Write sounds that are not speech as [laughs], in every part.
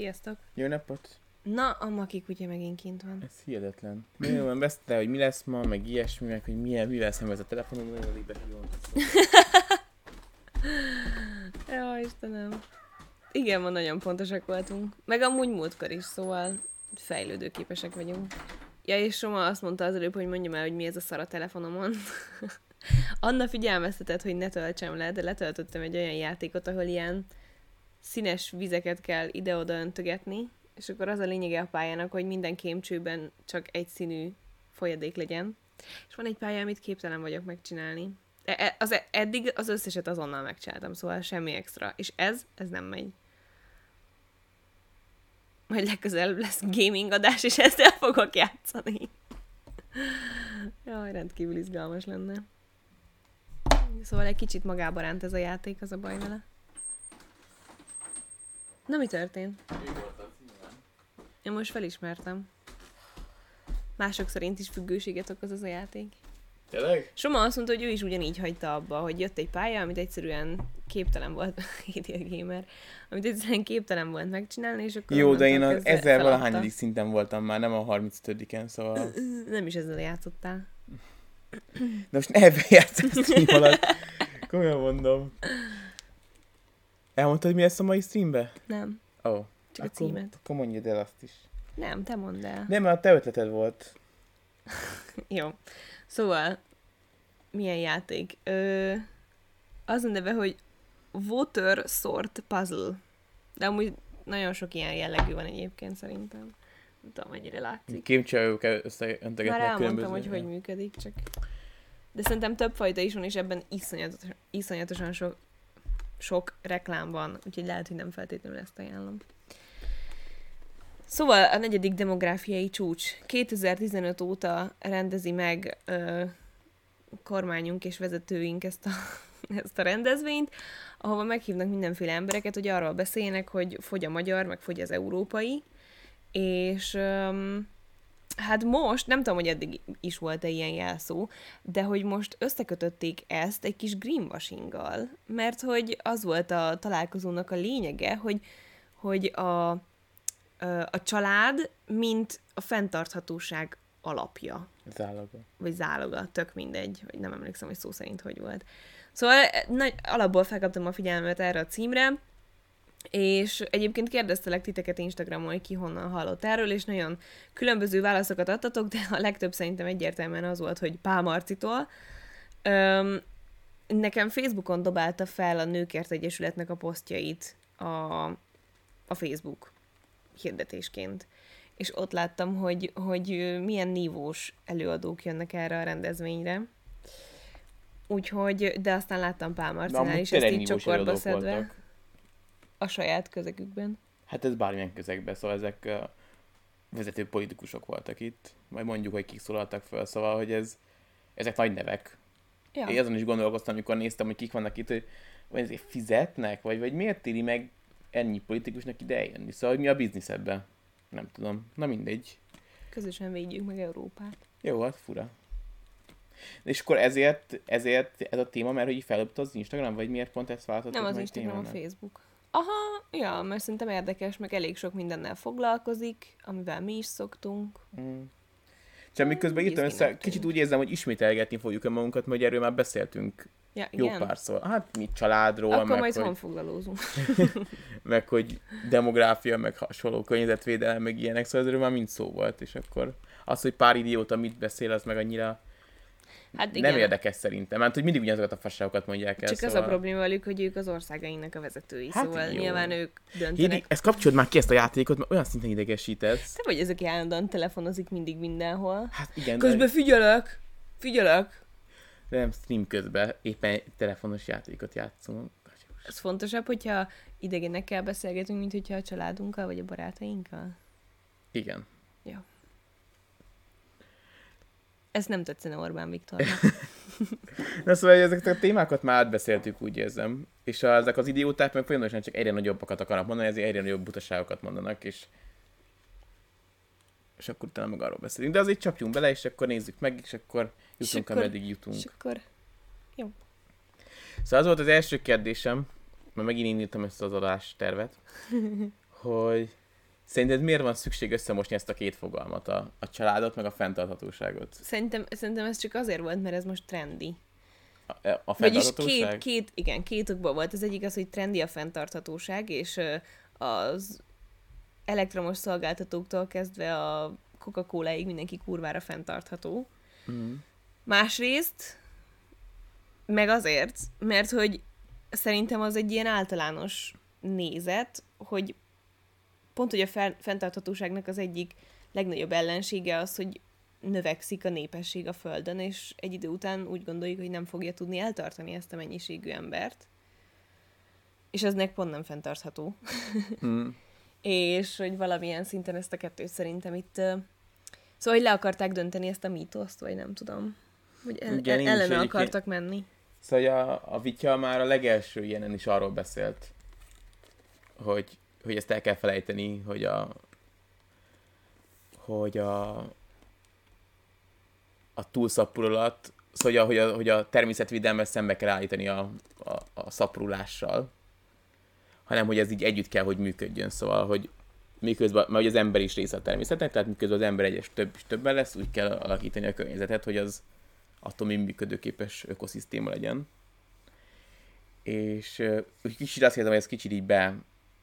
Sziasztok! Jó napot! Na, a Maki kutya megint kint van. Ez hihetetlen. Nagyon van beszélte, hogy mi lesz ma, meg ilyesmi, meg hogy milyen, mivel szemben ez a telefonon, nagyon alig behívom. Ja, Istenem. Igen, ma nagyon pontosak voltunk. Meg amúgy múltkor is, szóval fejlődőképesek vagyunk. Ja, és Roma azt mondta az előbb, hogy mondjam el, hogy mi ez a szar a telefonomon. [laughs] Anna figyelmeztetett, hogy ne töltsem le, de letöltöttem egy olyan játékot, ahol ilyen színes vizeket kell ide-oda öntögetni, és akkor az a lényege a pályának, hogy minden kémcsőben csak egy színű folyadék legyen. És van egy pálya, amit képtelen vagyok megcsinálni. E- e- az e- eddig az összeset azonnal megcsináltam, szóval semmi extra. És ez, ez nem megy. Majd legközelebb lesz gaming adás, és ezt el fogok játszani. [laughs] Jaj, rendkívül izgalmas lenne. Szóval egy kicsit magába ránt ez a játék, az a baj vele. Na, mi történt? Én most felismertem. Mások szerint is függőséget okoz az a játék. Tényleg? Soma azt mondta, hogy ő is ugyanígy hagyta abba, hogy jött egy pálya, amit egyszerűen képtelen volt, [laughs] Idél Gamer, amit egyszerűen képtelen volt megcsinálni, és akkor Jó, de én az ezer valahányadik szinten voltam már, nem a 35-en, szóval... Nem is ezzel játszottál. De most ne [laughs] ebben alatt. Komolyan mondom. Elmondtad, mi lesz a mai streambe? Nem, Ó. Oh. csak a akkor, címet. Akkor mondjad el azt is. Nem, te mondd el. Nem, mert a te ötleted volt. [laughs] Jó. Szóval, milyen játék? Ö, az a neve, hogy Water Sort Puzzle. De amúgy nagyon sok ilyen jellegű van egyébként szerintem. Nem tudom, mennyire látszik. Kémcsajók összeöntegetnek Már elmondtam, különböző- hogy hogy működik, csak... De szerintem több fajta is van, és ebben iszonyatosan, iszonyatosan sok, sok reklám van, úgyhogy lehet, hogy nem feltétlenül ezt ajánlom. Szóval a negyedik demográfiai csúcs 2015 óta rendezi meg ö, kormányunk és vezetőink ezt a, [laughs] ezt a rendezvényt, ahova meghívnak mindenféle embereket, hogy arról beszéljenek, hogy fogy a magyar, meg fogy az európai, és öm, hát most, nem tudom, hogy eddig is volt-e ilyen jelszó, de hogy most összekötötték ezt egy kis greenwashinggal, mert hogy az volt a találkozónak a lényege, hogy, hogy a, a család, mint a fenntarthatóság alapja Záloga. vagy záloga, tök mindegy, hogy nem emlékszem, hogy szó szerint hogy volt. Szóval eh, nagy, alapból felkaptam a figyelmet erre a címre, és egyébként kérdeztelek titeket Instagramon, hogy ki honnan hallott erről, és nagyon különböző válaszokat adtatok, de a legtöbb szerintem egyértelműen az volt, hogy Pál Marcitól. Öm, nekem Facebookon dobálta fel a Nőkért Egyesületnek a posztjait a, a Facebook hirdetésként. És ott láttam, hogy, hogy milyen nívós előadók jönnek erre a rendezvényre. Úgyhogy, de aztán láttam Pál Marcinál is, ezt így csokorba szedve voltak. A saját közegükben. Hát ez bármilyen közegben, szóval ezek vezető politikusok voltak itt. Majd mondjuk, hogy kik szólaltak fel, szóval, hogy ez, ezek nagy nevek. Ja. Én azon is gondolkoztam, amikor néztem, hogy kik vannak itt, hogy vagy ezért fizetnek, vagy, vagy miért éri meg ennyi politikusnak ide eljönni. Szóval, hogy mi a biznisz ebben? Nem tudom. Na mindegy. Közösen védjük meg Európát. Jó, hát fura. És akkor ezért, ezért ez a téma, mert hogy felöpt az Instagram, vagy miért pont ezt választottuk Nem az Instagram, a? Facebook. Aha, ja, mert szerintem érdekes, meg elég sok mindennel foglalkozik, amivel mi is szoktunk. Mm. Csak miközben írtam össze, nem kicsit úgy érzem, hogy ismételgetni fogjuk a magunkat, mert erről már beszéltünk Ja, jó igen? párszor. Hát mi családról, Akkor meg, majd hogy, honfoglalózunk. [laughs] [laughs] meg hogy demográfia, meg hasonló környezetvédelem, meg ilyenek, szóval ezről már mind szó volt, és akkor az, hogy pár idióta mit beszél, az meg annyira Hát igen. nem érdekes szerintem. Hát, hogy mindig ugyanazokat a fasságokat mondják el. Csak szóval... az a probléma velük, hogy ők az országainknak a vezetői, Hát szóval jó. nyilván ők döntenek. Hédi, ezt kapcsolod már ki ezt a játékot, mert olyan szinten idegesítesz. Te vagy ez, aki állandóan telefonozik mindig mindenhol. Hát igen, Közben figyelek! Figyelek! de nem stream közben éppen telefonos játékot játszunk. Ez fontosabb, hogyha idegenekkel beszélgetünk, mint hogyha a családunkkal vagy a barátainkkal? Igen. Ez nem tetszene Orbán Viktornak. [laughs] Na szóval ezeket a témákat már átbeszéltük, úgy érzem. És a, ezek az idióták meg folyamatosan csak egyre nagyobbakat akarnak mondani, ezért egyre nagyobb butaságokat mondanak, és és akkor utána meg arról beszélünk. De azért csapjunk bele, és akkor nézzük meg, és akkor És jutunk, akkor- ameddig jutunk. És akkor Szóval az volt az első kérdésem, mert megint indítom ezt az adástervet, [laughs] hogy Szerinted miért van szükség összemosni ezt a két fogalmat, a, a családot, meg a fenntarthatóságot? Szerintem, szerintem ez csak azért volt, mert ez most trendi. A, e, a Vagyis két, két, igen, két okból volt. Az egyik az, hogy trendi a fenntarthatóság, és az elektromos szolgáltatóktól kezdve a Coca-Cola-ig mindenki kurvára fenntartható. Mhm. Másrészt, meg azért, mert hogy szerintem az egy ilyen általános nézet, hogy pont, hogy a fenntarthatóságnak az egyik legnagyobb ellensége az, hogy növekszik a népesség a Földön, és egy idő után úgy gondoljuk, hogy nem fogja tudni eltartani ezt a mennyiségű embert. És ez meg pont nem fenntartható. Mhm. [laughs] és hogy valamilyen szinten ezt a kettőt szerintem itt... Szóval, hogy le akarták dönteni ezt a mítoszt, vagy nem tudom. Hogy el, Igen, ellene akartak menni. Szóval a, a Vitya már a legelső ilyenen is arról beszélt, hogy, hogy ezt el kell felejteni, hogy a hogy a a túlszaporulat, szóval hogy a, hogy a természetvédelmet szembe kell állítani a, a, a szaporulással, hanem hogy ez így együtt kell, hogy működjön. Szóval, hogy miközben, mert az ember is része a természetnek, tehát miközben az ember egyes több és többen lesz, úgy kell alakítani a környezetet, hogy az attól még működőképes ökoszisztéma legyen. És úgy kicsit azt kérdezem, hogy ez kicsit így be...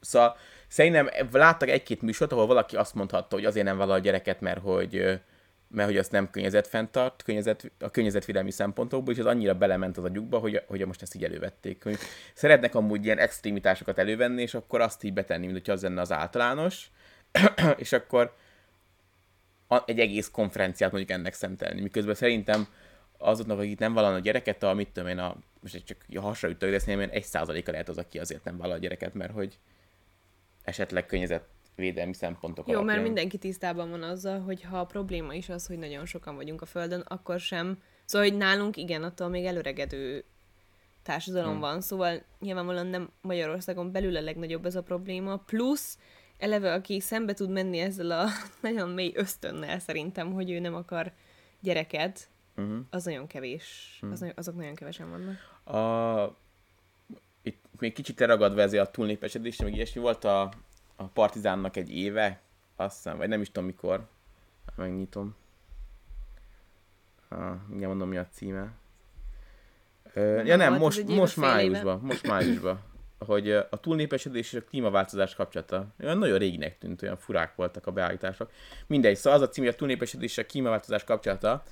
Szóval szerintem láttak egy-két műsort, ahol valaki azt mondhatta, hogy azért nem vállal a gyereket, mert hogy, mert hogy azt nem környezet fenntart, környezet, a környezetvédelmi szempontokból, és az annyira belement az agyukba, hogy, hogy most ezt így elővették. Hogy szeretnek amúgy ilyen extrémitásokat elővenni, és akkor azt így betenni, mint hogy az lenne az általános, [clears throat] és akkor a- egy egész konferenciát mondjuk ennek szentelni. Miközben szerintem azoknak, akik nem vallanak gyereket, a mit tudom én, a, most csak a hasra ütök, de egy százaléka lehet az, aki azért nem vállal gyereket, mert hogy esetleg környezetvédelmi szempontok Jó, mert alapján. mindenki tisztában van azzal, hogy ha a probléma is az, hogy nagyon sokan vagyunk a Földön, akkor sem. Szóval, hogy nálunk igen, attól még előregedő társadalom Hmm. van, szóval nyilvánvalóan nem Magyarországon belül a legnagyobb ez a probléma, plusz eleve, aki szembe tud menni ezzel a [laughs] nagyon mély ösztönnel szerintem, hogy ő nem akar gyereket, Uh-huh. az nagyon kevés, az, nagyon- azok nagyon kevesen vannak. A, még kicsit ragadva ezért a túlnépesedésre, meg ilyesmi volt a, a Partizánnak egy éve, azt hiszem, vagy nem is tudom mikor, megnyitom. Ah, mindjárt mondom, mi a címe. Ö, ja Nem most, most májusban, most májusban, hogy a túlnépesedés és a klímaváltozás kapcsolata. Olyan nagyon réginek tűnt, olyan furák voltak a beállítások. Mindegy, szóval az a cím, hogy a túlnépesedés és a klímaváltozás kapcsolata.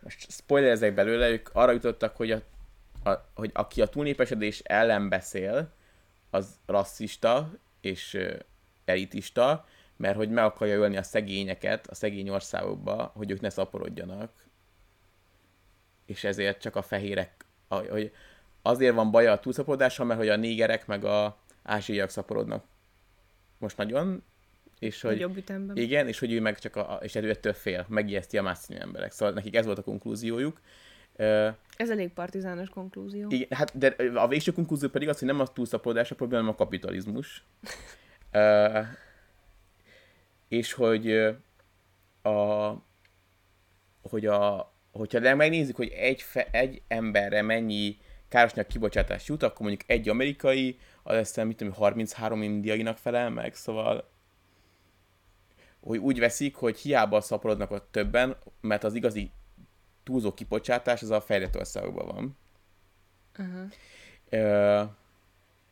Most spoilerezek belőle, ők arra jutottak, hogy, a, a, hogy aki a túlnépesedés ellen beszél, az rasszista és elitista, mert hogy meg akarja ölni a szegényeket a szegény országokba, hogy ők ne szaporodjanak. És ezért csak a fehérek, hogy azért van baja a túlszaporodással, mert hogy a négerek meg a ázsiaiak szaporodnak most nagyon, és hogy Nagyobb ütemben. igen, és hogy ő meg csak a, és ettől fél, megijeszti a más színű emberek. Szóval nekik ez volt a konklúziójuk. Ez elég partizános konklúzió. igen, hát de a végső konklúzió pedig az, hogy nem a túlszaporodás a probléma, hanem a kapitalizmus. Ö, és hogy a, hogy a, hogyha megnézzük, hogy egy, fe, egy emberre mennyi károsanyag kibocsátás jut, akkor mondjuk egy amerikai, az ezt mit tudom, 33 indiainak felel meg, szóval hogy úgy veszik, hogy hiába szaporodnak ott többen, mert az igazi túlzó kibocsátás az a fejlett országokban van. Aha. Ö,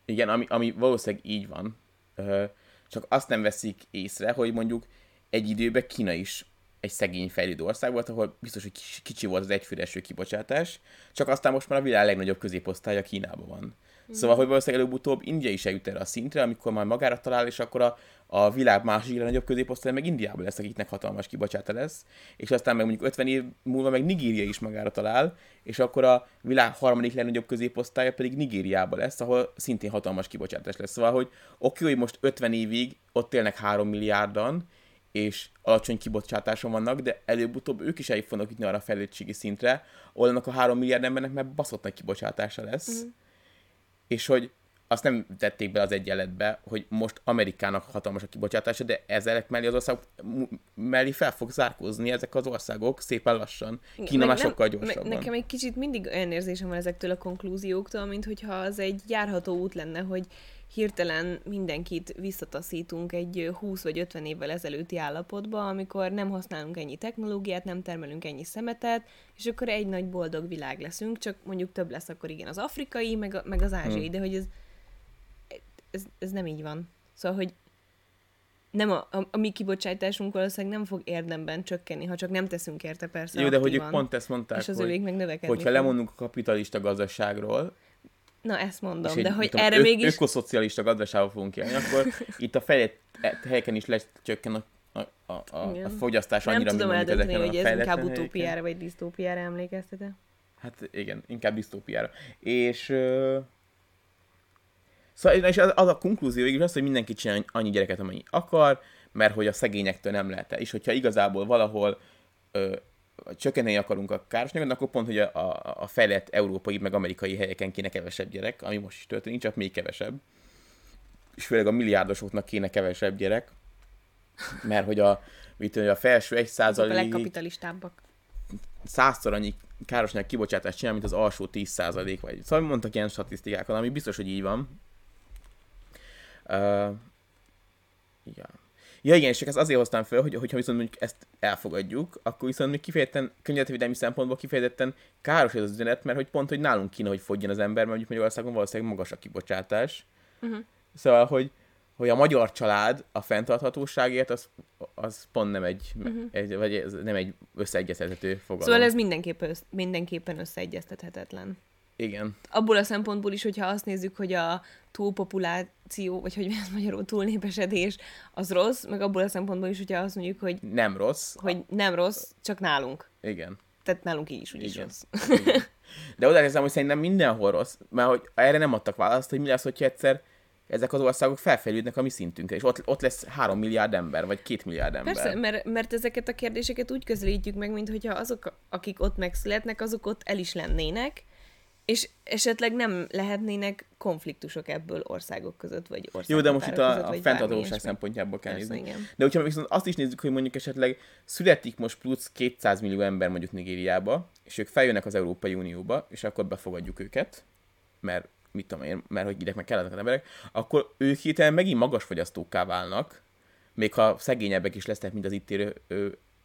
igen, ami, ami valószínűleg így van. Ö, csak azt nem veszik észre, hogy mondjuk egy időben Kína is egy szegény fejlődő ország volt, ahol biztos, hogy kicsi, volt az egyfőreső kibocsátás, csak aztán most már a világ legnagyobb középosztálya Kínában van. Szóval, hogy valószínűleg előbb-utóbb India is eljut erre a szintre, amikor már magára talál, és akkor a, a világ másik legnagyobb középosztálya meg Indiában lesz, akiknek hatalmas kibocsátás lesz, és aztán meg mondjuk 50 év múlva meg Nigéria is magára talál, és akkor a világ harmadik legnagyobb középosztálya pedig Nigériában lesz, ahol szintén hatalmas kibocsátás lesz. Szóval, hogy oké, hogy most 50 évig ott élnek 3 milliárdan, és alacsony kibocsátáson vannak, de előbb-utóbb ők is el fognak jutni arra a fejlettségi szintre, ahol annak a 3 milliárd embernek már baszott nagy kibocsátása lesz, mm. És hogy azt nem tették be az egyenletbe, hogy most Amerikának hatalmas a kibocsátása, de ezek mellé az országok mellé fel fog zárkózni ezek az országok szépen lassan. Igen, Kína már sokkal gyorsabban. Nekem egy kicsit mindig olyan érzésem van ezektől a konklúzióktól, mint hogyha az egy járható út lenne, hogy hirtelen mindenkit visszataszítunk egy 20 vagy 50 évvel ezelőtti állapotba, amikor nem használunk ennyi technológiát, nem termelünk ennyi szemetet, és akkor egy nagy boldog világ leszünk, csak mondjuk több lesz akkor igen az afrikai, meg, a, meg az ázsiai, hmm. de hogy ez, ez, ez nem így van. Szóval, hogy nem a, a, a mi kibocsátásunk valószínűleg nem fog érdemben csökkenni, ha csak nem teszünk érte persze Jó, de hogy ők pont ezt mondták, és az hogy, meg növekedni hogyha fog. lemondunk a kapitalista gazdaságról, Na, ezt mondom, de hogy erre ö- mégis... ökoszocialista gazdaságban fogunk élni, akkor itt a fejlett e, helyeken is lecsökken a, a, a, a, a fogyasztás annyira, Nem tudom eldönteni, hogy ez inkább utópiára vagy disztópiára emlékeztet Hát igen, inkább disztópiára. És... Uh... Szóval és az, az a konklúzió is az, hogy mindenki csinál annyi gyereket, amennyi akar, mert hogy a szegényektől nem lehet el. És hogyha igazából valahol ö, csökkenteni akarunk a károsnyagot, akkor pont, hogy a, a, a fejlett európai, meg amerikai helyeken kéne kevesebb gyerek, ami most is történik, csak még kevesebb. És főleg a milliárdosoknak kéne kevesebb gyerek, mert hogy a, mit a felső egy százalék... a legkapitalistábbak. Százszor annyi károsanyag kibocsátást csinál, mint az alsó 10 százalék, vagy szóval mondtak ilyen statisztikákat, ami biztos, hogy így van. Uh, ja. Ja igen, és csak ezt azért hoztam fel, hogy, hogyha viszont mondjuk ezt elfogadjuk, akkor viszont még kifejezetten környezetvédelmi szempontból kifejezetten káros ez az üzenet, mert hogy pont, hogy nálunk kéne, hogy fogjon az ember, mert mondjuk Magyarországon valószínűleg magas a kibocsátás. Uh-huh. Szóval, hogy, hogy a magyar család a fenntarthatóságért, az, az pont nem egy, uh-huh. egy, vagy ez nem egy összeegyeztethető fogalom. Szóval ez mindenképpen, össz, mindenképpen összeegyeztethetetlen. Igen. Abból a szempontból is, hogyha azt nézzük, hogy a túlpopuláció, vagy hogy ez magyarul túlnépesedés, az rossz, meg abból a szempontból is, hogyha azt mondjuk, hogy... Nem rossz. Hogy nem rossz, csak nálunk. Igen. Tehát nálunk így is úgyis rossz. Igen. [laughs] De oda nézem, hogy szerintem mindenhol rossz, mert hogy erre nem adtak választ, hogy mi lesz, hogyha egyszer ezek az országok felfejlődnek a mi szintünkre, és ott, ott lesz három milliárd ember, vagy két milliárd ember. Persze, mert, mert ezeket a kérdéseket úgy közelítjük meg, mint hogyha azok, akik ott megszületnek, azok ott el is lennének, és esetleg nem lehetnének konfliktusok ebből országok között, vagy országok Jó, de most itt a, a fenntartóság szempontjából kell nézni. Igen. De hogyha viszont azt is nézzük, hogy mondjuk esetleg születik most plusz 200 millió ember mondjuk Nigériába, és ők feljönnek az Európai Unióba, és akkor befogadjuk őket, mert mit tudom én, mert hogy ide meg kellenek az emberek, akkor ők hirtelen megint magas fogyasztókká válnak, még ha szegényebbek is lesznek, mint az itt élő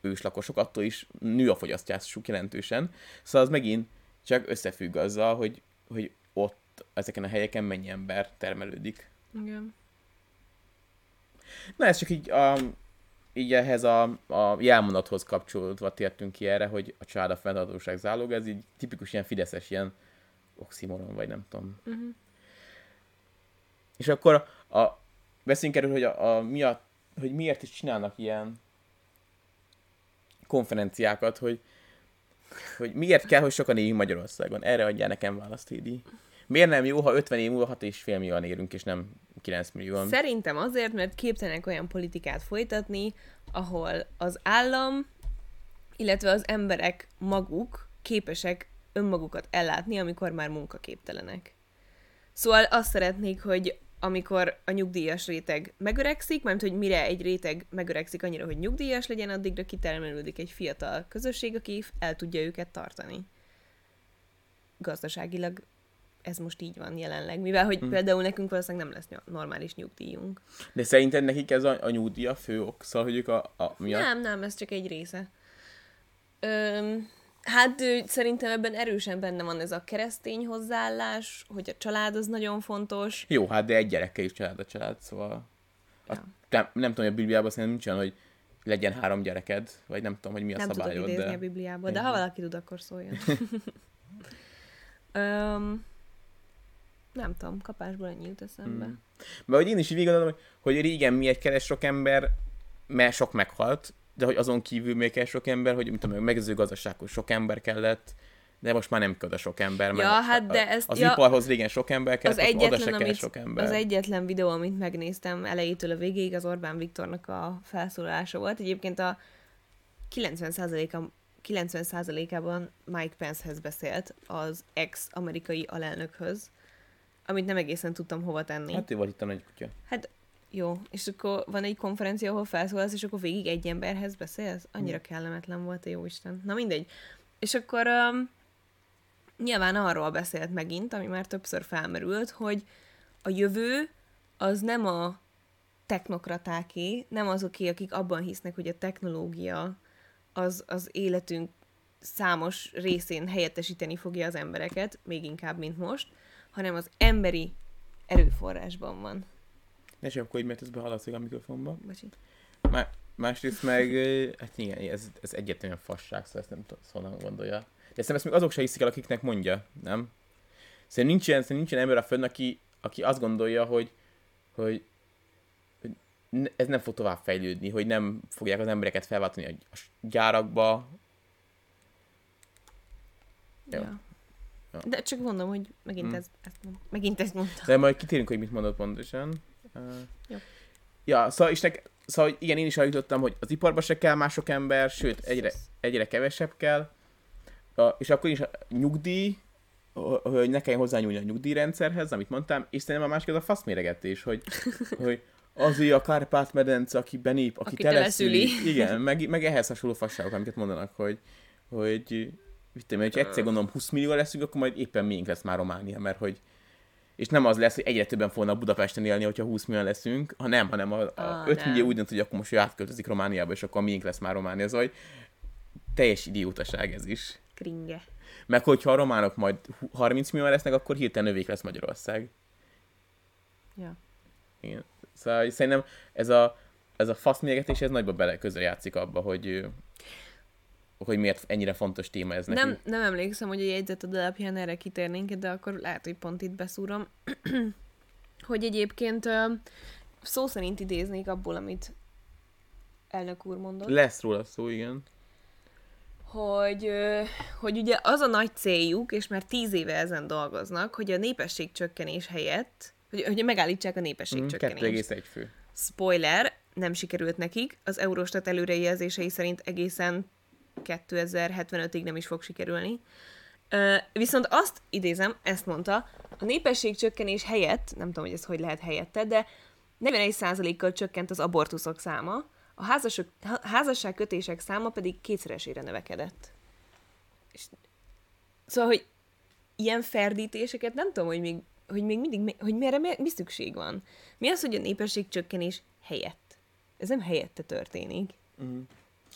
őslakosok, attól is nő a fogyasztásuk jelentősen. Szóval az megint csak összefügg azzal, hogy, hogy ott, ezeken a helyeken mennyi ember termelődik. Igen. Na ez csak így, a, így ehhez a, a jelmondathoz kapcsolódva tértünk ki erre, hogy a család a fenntartóság zálog, ez így tipikus ilyen fideszes ilyen oximoron, vagy nem tudom. Uh-huh. És akkor a beszéljünk erről, hogy, a, a, mi a, hogy miért is csinálnak ilyen konferenciákat, hogy hogy miért kell, hogy sokan éljünk Magyarországon. Erre adja nekem választ, Hédi. Miért nem jó, ha 50 év múlva 6,5 millióan érünk, és nem 9 millióan? Szerintem azért, mert képtelenek olyan politikát folytatni, ahol az állam, illetve az emberek maguk képesek önmagukat ellátni, amikor már munkaképtelenek. Szóval azt szeretnék, hogy amikor a nyugdíjas réteg megöregszik, mert hogy mire egy réteg megöregszik annyira, hogy nyugdíjas legyen, addigra kitermelődik egy fiatal közösség, aki el tudja őket tartani. Gazdaságilag ez most így van jelenleg, mivel hogy hmm. például nekünk valószínűleg nem lesz normális nyugdíjunk. De szerinted nekik ez a, a nyugdíj a fő ok? Szóval, hogy ők a, a miatt? Nem, nem, ez csak egy része. Öm, Hát szerintem ebben erősen benne van ez a keresztény hozzáállás, hogy a család az nagyon fontos. Jó, hát de egy gyerekkel is család a család, szóval... Ja. nem, nem tudom, hogy a Bibliában szerintem nincs olyan, hogy legyen három gyereked, vagy nem tudom, hogy mi a nem szabályod. Nem tudok idézni de... a Bibliából, de ha valaki tud, akkor szóljon. [laughs] um, nem tudom, kapásból ennyi jut eszembe. Hmm. Mert hogy én is így gondolom, hogy, hogy régen mi egy keres sok ember, mert sok meghalt, de hogy azon kívül még kell sok ember, hogy mit tudom, gazdasághoz sok ember kellett, de most már nem kell a sok ember, mert ja, hát de ezt, az ja, iparhoz régen sok ember kellett, az egyetlen, oda se kell amit, sok ember. Az egyetlen videó, amit megnéztem elejétől a végéig, az Orbán Viktornak a felszólalása volt. Egyébként a 90%-a 90%-ában Mike Pencehez beszélt, az ex-amerikai alelnökhöz, amit nem egészen tudtam hova tenni. Hát ő volt itt a nagy kutya. Hát jó, és akkor van egy konferencia, ahol felszólalsz, és akkor végig egy emberhez beszélsz? Annyira hmm. kellemetlen volt, a jó Isten. Na mindegy. És akkor um, nyilván arról beszélt megint, ami már többször felmerült, hogy a jövő az nem a technokratáké, nem azoké, akik abban hisznek, hogy a technológia az, az életünk számos részén helyettesíteni fogja az embereket, még inkább, mint most, hanem az emberi erőforrásban van. Ne hogy mert ez behallatszik a mikrofonba. Bocsi. Má- másrészt meg, hát igen, ez, ez egyértelműen fasság, szóval ezt nem tudom, honnan gondolja. De szerintem ezt még azok se hiszik el, akiknek mondja, nem? Szerintem nincsen, szerintem nincsen ember a fönn, aki, aki azt gondolja, hogy, hogy, ez nem fog tovább fejlődni, hogy nem fogják az embereket felváltani a gyárakba. Jó. Ja. Jó. De csak mondom, hogy megint, Hmm. ez, ezt mond, megint ezt mondta. De majd kitérünk, hogy mit mondott pontosan. Uh, Jó. Ja, szóval, és nek, szóval igen, én is eljutottam, hogy az iparba se kell már sok ember, sőt, egyre, egyre kevesebb kell. Uh, és akkor is a nyugdíj, ho- hogy ne kelljen hozzányúlni a nyugdíjrendszerhez, amit mondtam, és szerintem a másik az a faszméregetés, hogy, [laughs] hogy azért a Kárpát-medence, aki benép, aki, Aki teleszüli. teleszüli. Igen, meg, meg ehhez hasonló fasságok, amiket mondanak, hogy, hogy mit tudom, hogyha egyszer gondolom 20 millió leszünk, akkor majd éppen miénk lesz már Románia, mert hogy és nem az lesz, hogy egyre többen fognak Budapesten élni, hogyha 20 millió leszünk, ha nem, hanem a, a Ah, 5 nem. millió úgy dönt, hogy akkor most ő átköltözik Romániába, és akkor miénk lesz már Románia. Ez hogy teljes idiótaság ez is. Kringe. Meg hogyha a románok majd hu- 30 millió lesznek, akkor hirtelen növék lesz Magyarország. Ja. Igen. Szóval szerintem ez a, ez a faszmérgetés, ez nagyba bele közre játszik abba, hogy, hogy miért ennyire fontos téma ez neki. Nem, nem emlékszem, hogy a jegyzeted alapján erre kitérnénk, de akkor lehet, hogy pont itt beszúrom, [clears throat] hogy egyébként szó szerint idéznék abból, amit elnök úr mondott, Lesz róla szó, igen. hogy, hogy ugye az a nagy céljuk, és már tíz éve ezen dolgoznak, hogy a népesség csökkenés helyett, hogy, hogy megállítsák a népesség Mm, csökkenést. 2,1 fő. Spoiler, nem sikerült nekik. Az Eurostat előrejelzései szerint egészen 2075-ig nem is fog sikerülni. Viszont azt idézem, ezt mondta, a népesség csökkenés helyett, nem tudom, hogy ez hogy lehet helyette, de 41%-kal csökkent az abortuszok száma, a házasok, há- házasságkötések száma pedig kétszeresére növekedett. És, szóval, hogy ilyen ferdítéseket nem tudom, hogy még, hogy még mindig, mi- hogy mire mi, mi szükség van. Mi az, hogy a népesség csökkenés helyett? Ez nem helyette történik. Mm.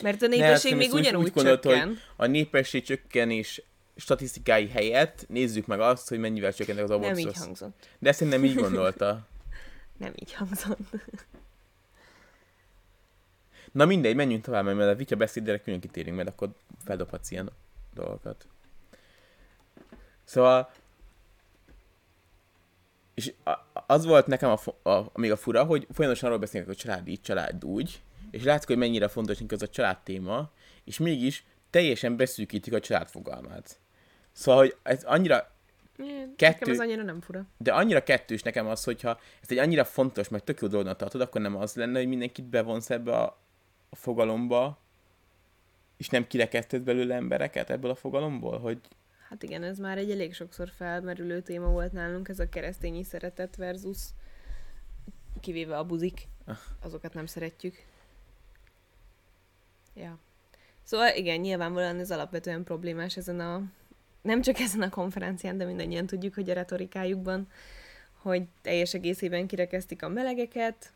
Mert a Ne, népesség azt még ugyanúgy úgy gondolta, csökken. hogy a népesség csökkenés statisztikái helyett nézzük meg azt, hogy mennyivel csökkentek az Nem abortuszok. így hangzott. De szerintem így gondolta. [laughs] Nem így hangzott. [laughs] Na mindegy, menjünk tovább, mert a vitya beszédére külön kitérünk, mert akkor feldobhatsz ilyen dolgokat. Szóval... És az volt nekem a, a, még a fura, hogy folyamatosan arról beszélnek, hogy család így, család úgy, és látszik, hogy mennyire fontos az a család téma, és mégis teljesen beszűkítik a család fogalmát. Szóval, hogy ez annyira Nekem Kettő- ez annyira nem fura. de annyira kettős nekem az, hogyha ezt egy annyira fontos, meg tök jó dolognak tartod, akkor nem az lenne, hogy mindenkit bevonsz ebbe a, a fogalomba, és nem kirekesztett belőle embereket ebből a fogalomból, hogy Hát igen, ez már egy elég sokszor felmerülő téma volt nálunk, ez a keresztényi szeretet versus kivéve a buzik. Ah. Azokat nem szeretjük. Ja. Szóval igen, nyilvánvalóan ez alapvetően problémás ezen a... Nem csak ezen a konferencián, de mindannyian tudjuk, hogy a retorikájukban, hogy teljes egészében kirekesztik a melegeket,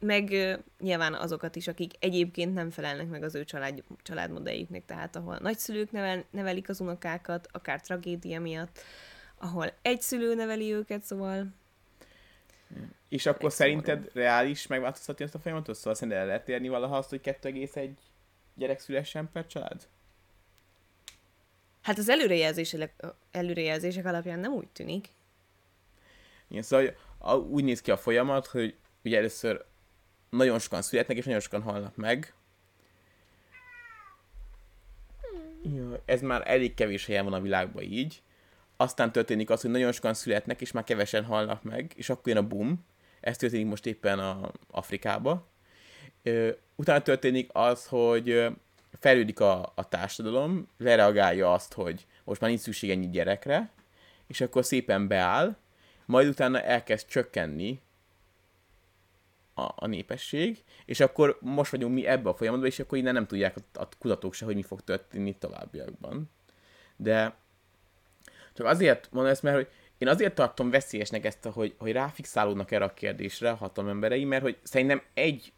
meg nyilván azokat is, akik egyébként nem felelnek meg az ő család, családmodelljüknek, tehát ahol nagyszülők nevel, nevelik az unokákat, akár tragédia miatt, ahol egy szülő neveli őket, szóval és akkor Elég szerinted reális megváltoztatni ezt a folyamatot? Szóval szerinted el lehet érni valaha azt, hogy 2,1 gyerek szülessen per család? hát az előrejelzések, előrejelzések alapján nem úgy tűnik. Igen, szóval a, úgy néz ki a folyamat, hogy ugye először nagyon sokan születnek, és nagyon sokan halnak meg. Ja, ez már elég kevés helyen van a világban így. Aztán történik az, hogy nagyon sokan születnek, és már kevesen halnak meg, és akkor jön a boom. Ez történik most éppen a Afrikába. Utána történik az, hogy fejlődik a, a társadalom, lereagálja azt, hogy most már nincs szükség ennyi gyerekre, és akkor szépen beáll, majd utána elkezd csökkenni a, a népesség, és akkor most vagyunk mi ebbe a folyamatban, és akkor innen nem tudják a, a kutatók se, hogy mi fog történni továbbiakban. De csak azért mondom ezt, mert hogy én azért tartom veszélyesnek ezt, hogy, hogy ráfixálódnak erre a kérdésre a hatalom emberei, mert hogy szerintem egy,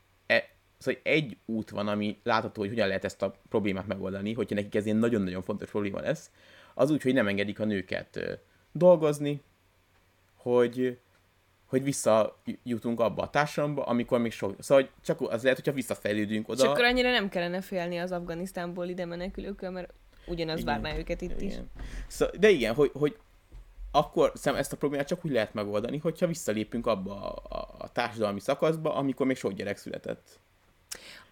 szóval egy út van, ami látható, hogy hogyan lehet ezt a problémát megoldani, hogyha nekik ez ilyen nagyon-nagyon fontos probléma lesz, az úgy, hogy nem engedik a nőket dolgozni, hogy, hogy visszajutunk abba a társadalomba, amikor még sok... Szóval csak az lehet, hogyha visszafejlődünk oda. És akkor annyira nem kellene félni az Afganisztánból ide menekülőkkel, mert ugyanaz igen, várná őket itt igen. is. Szóval, de igen, hogy, hogy akkor szem ezt a problémát csak úgy lehet megoldani, hogyha visszalépünk abba a, a, a társadalmi szakaszba, amikor még sok gyerek született.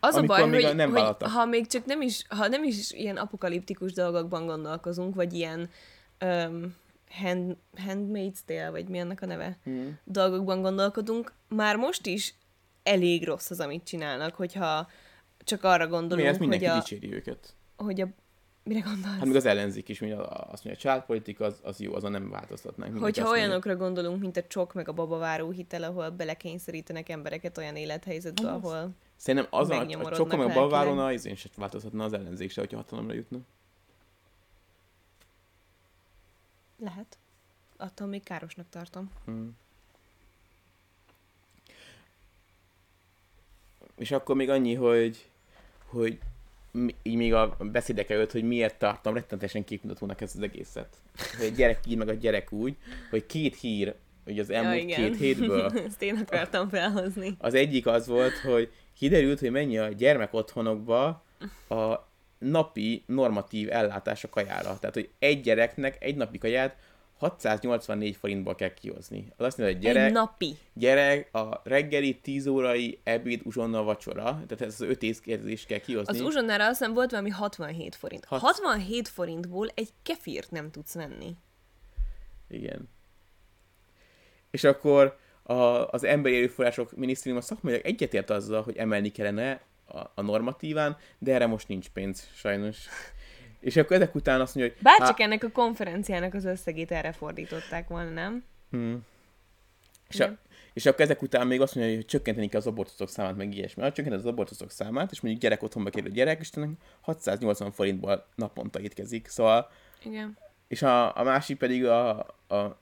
Az a baj, még hogy, nem hogy ha még csak nem is, ha nem is ilyen apokaliptikus dolgokban gondolkozunk, vagy ilyen um, hand, Handmaid's Tale, vagy mi annak a neve, hmm. dolgokban gondolkodunk, már most is elég rossz az, amit csinálnak, hogyha csak arra gondolunk, mi, ez hogy a... dicséri őket. Hogy a Mire gondolsz? Hát még az ellenzék is, mint azt mondja, a családpolitika az, az jó, azon nem változtatnánk. Hogyha olyanokra mondja. gondolunk, mint a csok meg a babaváró hitel, ahol belekényszerítenek embereket olyan élethelyzetbe, ahol Szerintem az a, a csok meg a babaváróna, az én sem változtatna az ellenzék se, hogyha hatalomra jutna. Lehet. Attól még károsnak tartom. Hmm. És akkor még annyi, hogy, hogy így még a beszédek előtt, hogy miért tartom rettenetesen képmutatónak ezt az egészet. Hogy gyerek így, meg a gyerek úgy, hogy két hír, hogy az elmúlt ja, két hétből. [laughs] Ezt én akartam felhozni. Az egyik az volt, hogy kiderült, hogy mennyi a gyermek otthonokba a napi normatív ellátás a kajára. Tehát, hogy egy gyereknek egy napi kaját 684 forintból kell kihozni. Az azt mondja, hogy gyerek, Egy napi. gyerek, a reggeli, 10 órai, ebéd, uzsonna, vacsora, tehát ez az öt észkérdést kell kihozni. Az uzsonnára azt hiszem volt valami 67 forint. Hat... 67 forintból egy kefírt nem tudsz venni. Igen. És akkor a, az emberi erőforrások minisztérium a szakmaiak egyetért azzal, hogy emelni kellene a, a normatíván, de erre most nincs pénz, sajnos. És akkor ezek után azt mondja, hogy... Bárcsak há... ennek a konferenciának az összegét erre fordították volna, nem? Hmm. És, a, és akkor ezek után még azt mondja, hogy csökkenteni kell az abortuszok számát, meg ilyesmi. Ha csökkenteni az abortuszok számát, és mondjuk gyerek otthonba kerül a gyerek, és 680 forintból naponta étkezik. Szóval... Igen. És a, a másik pedig a, a,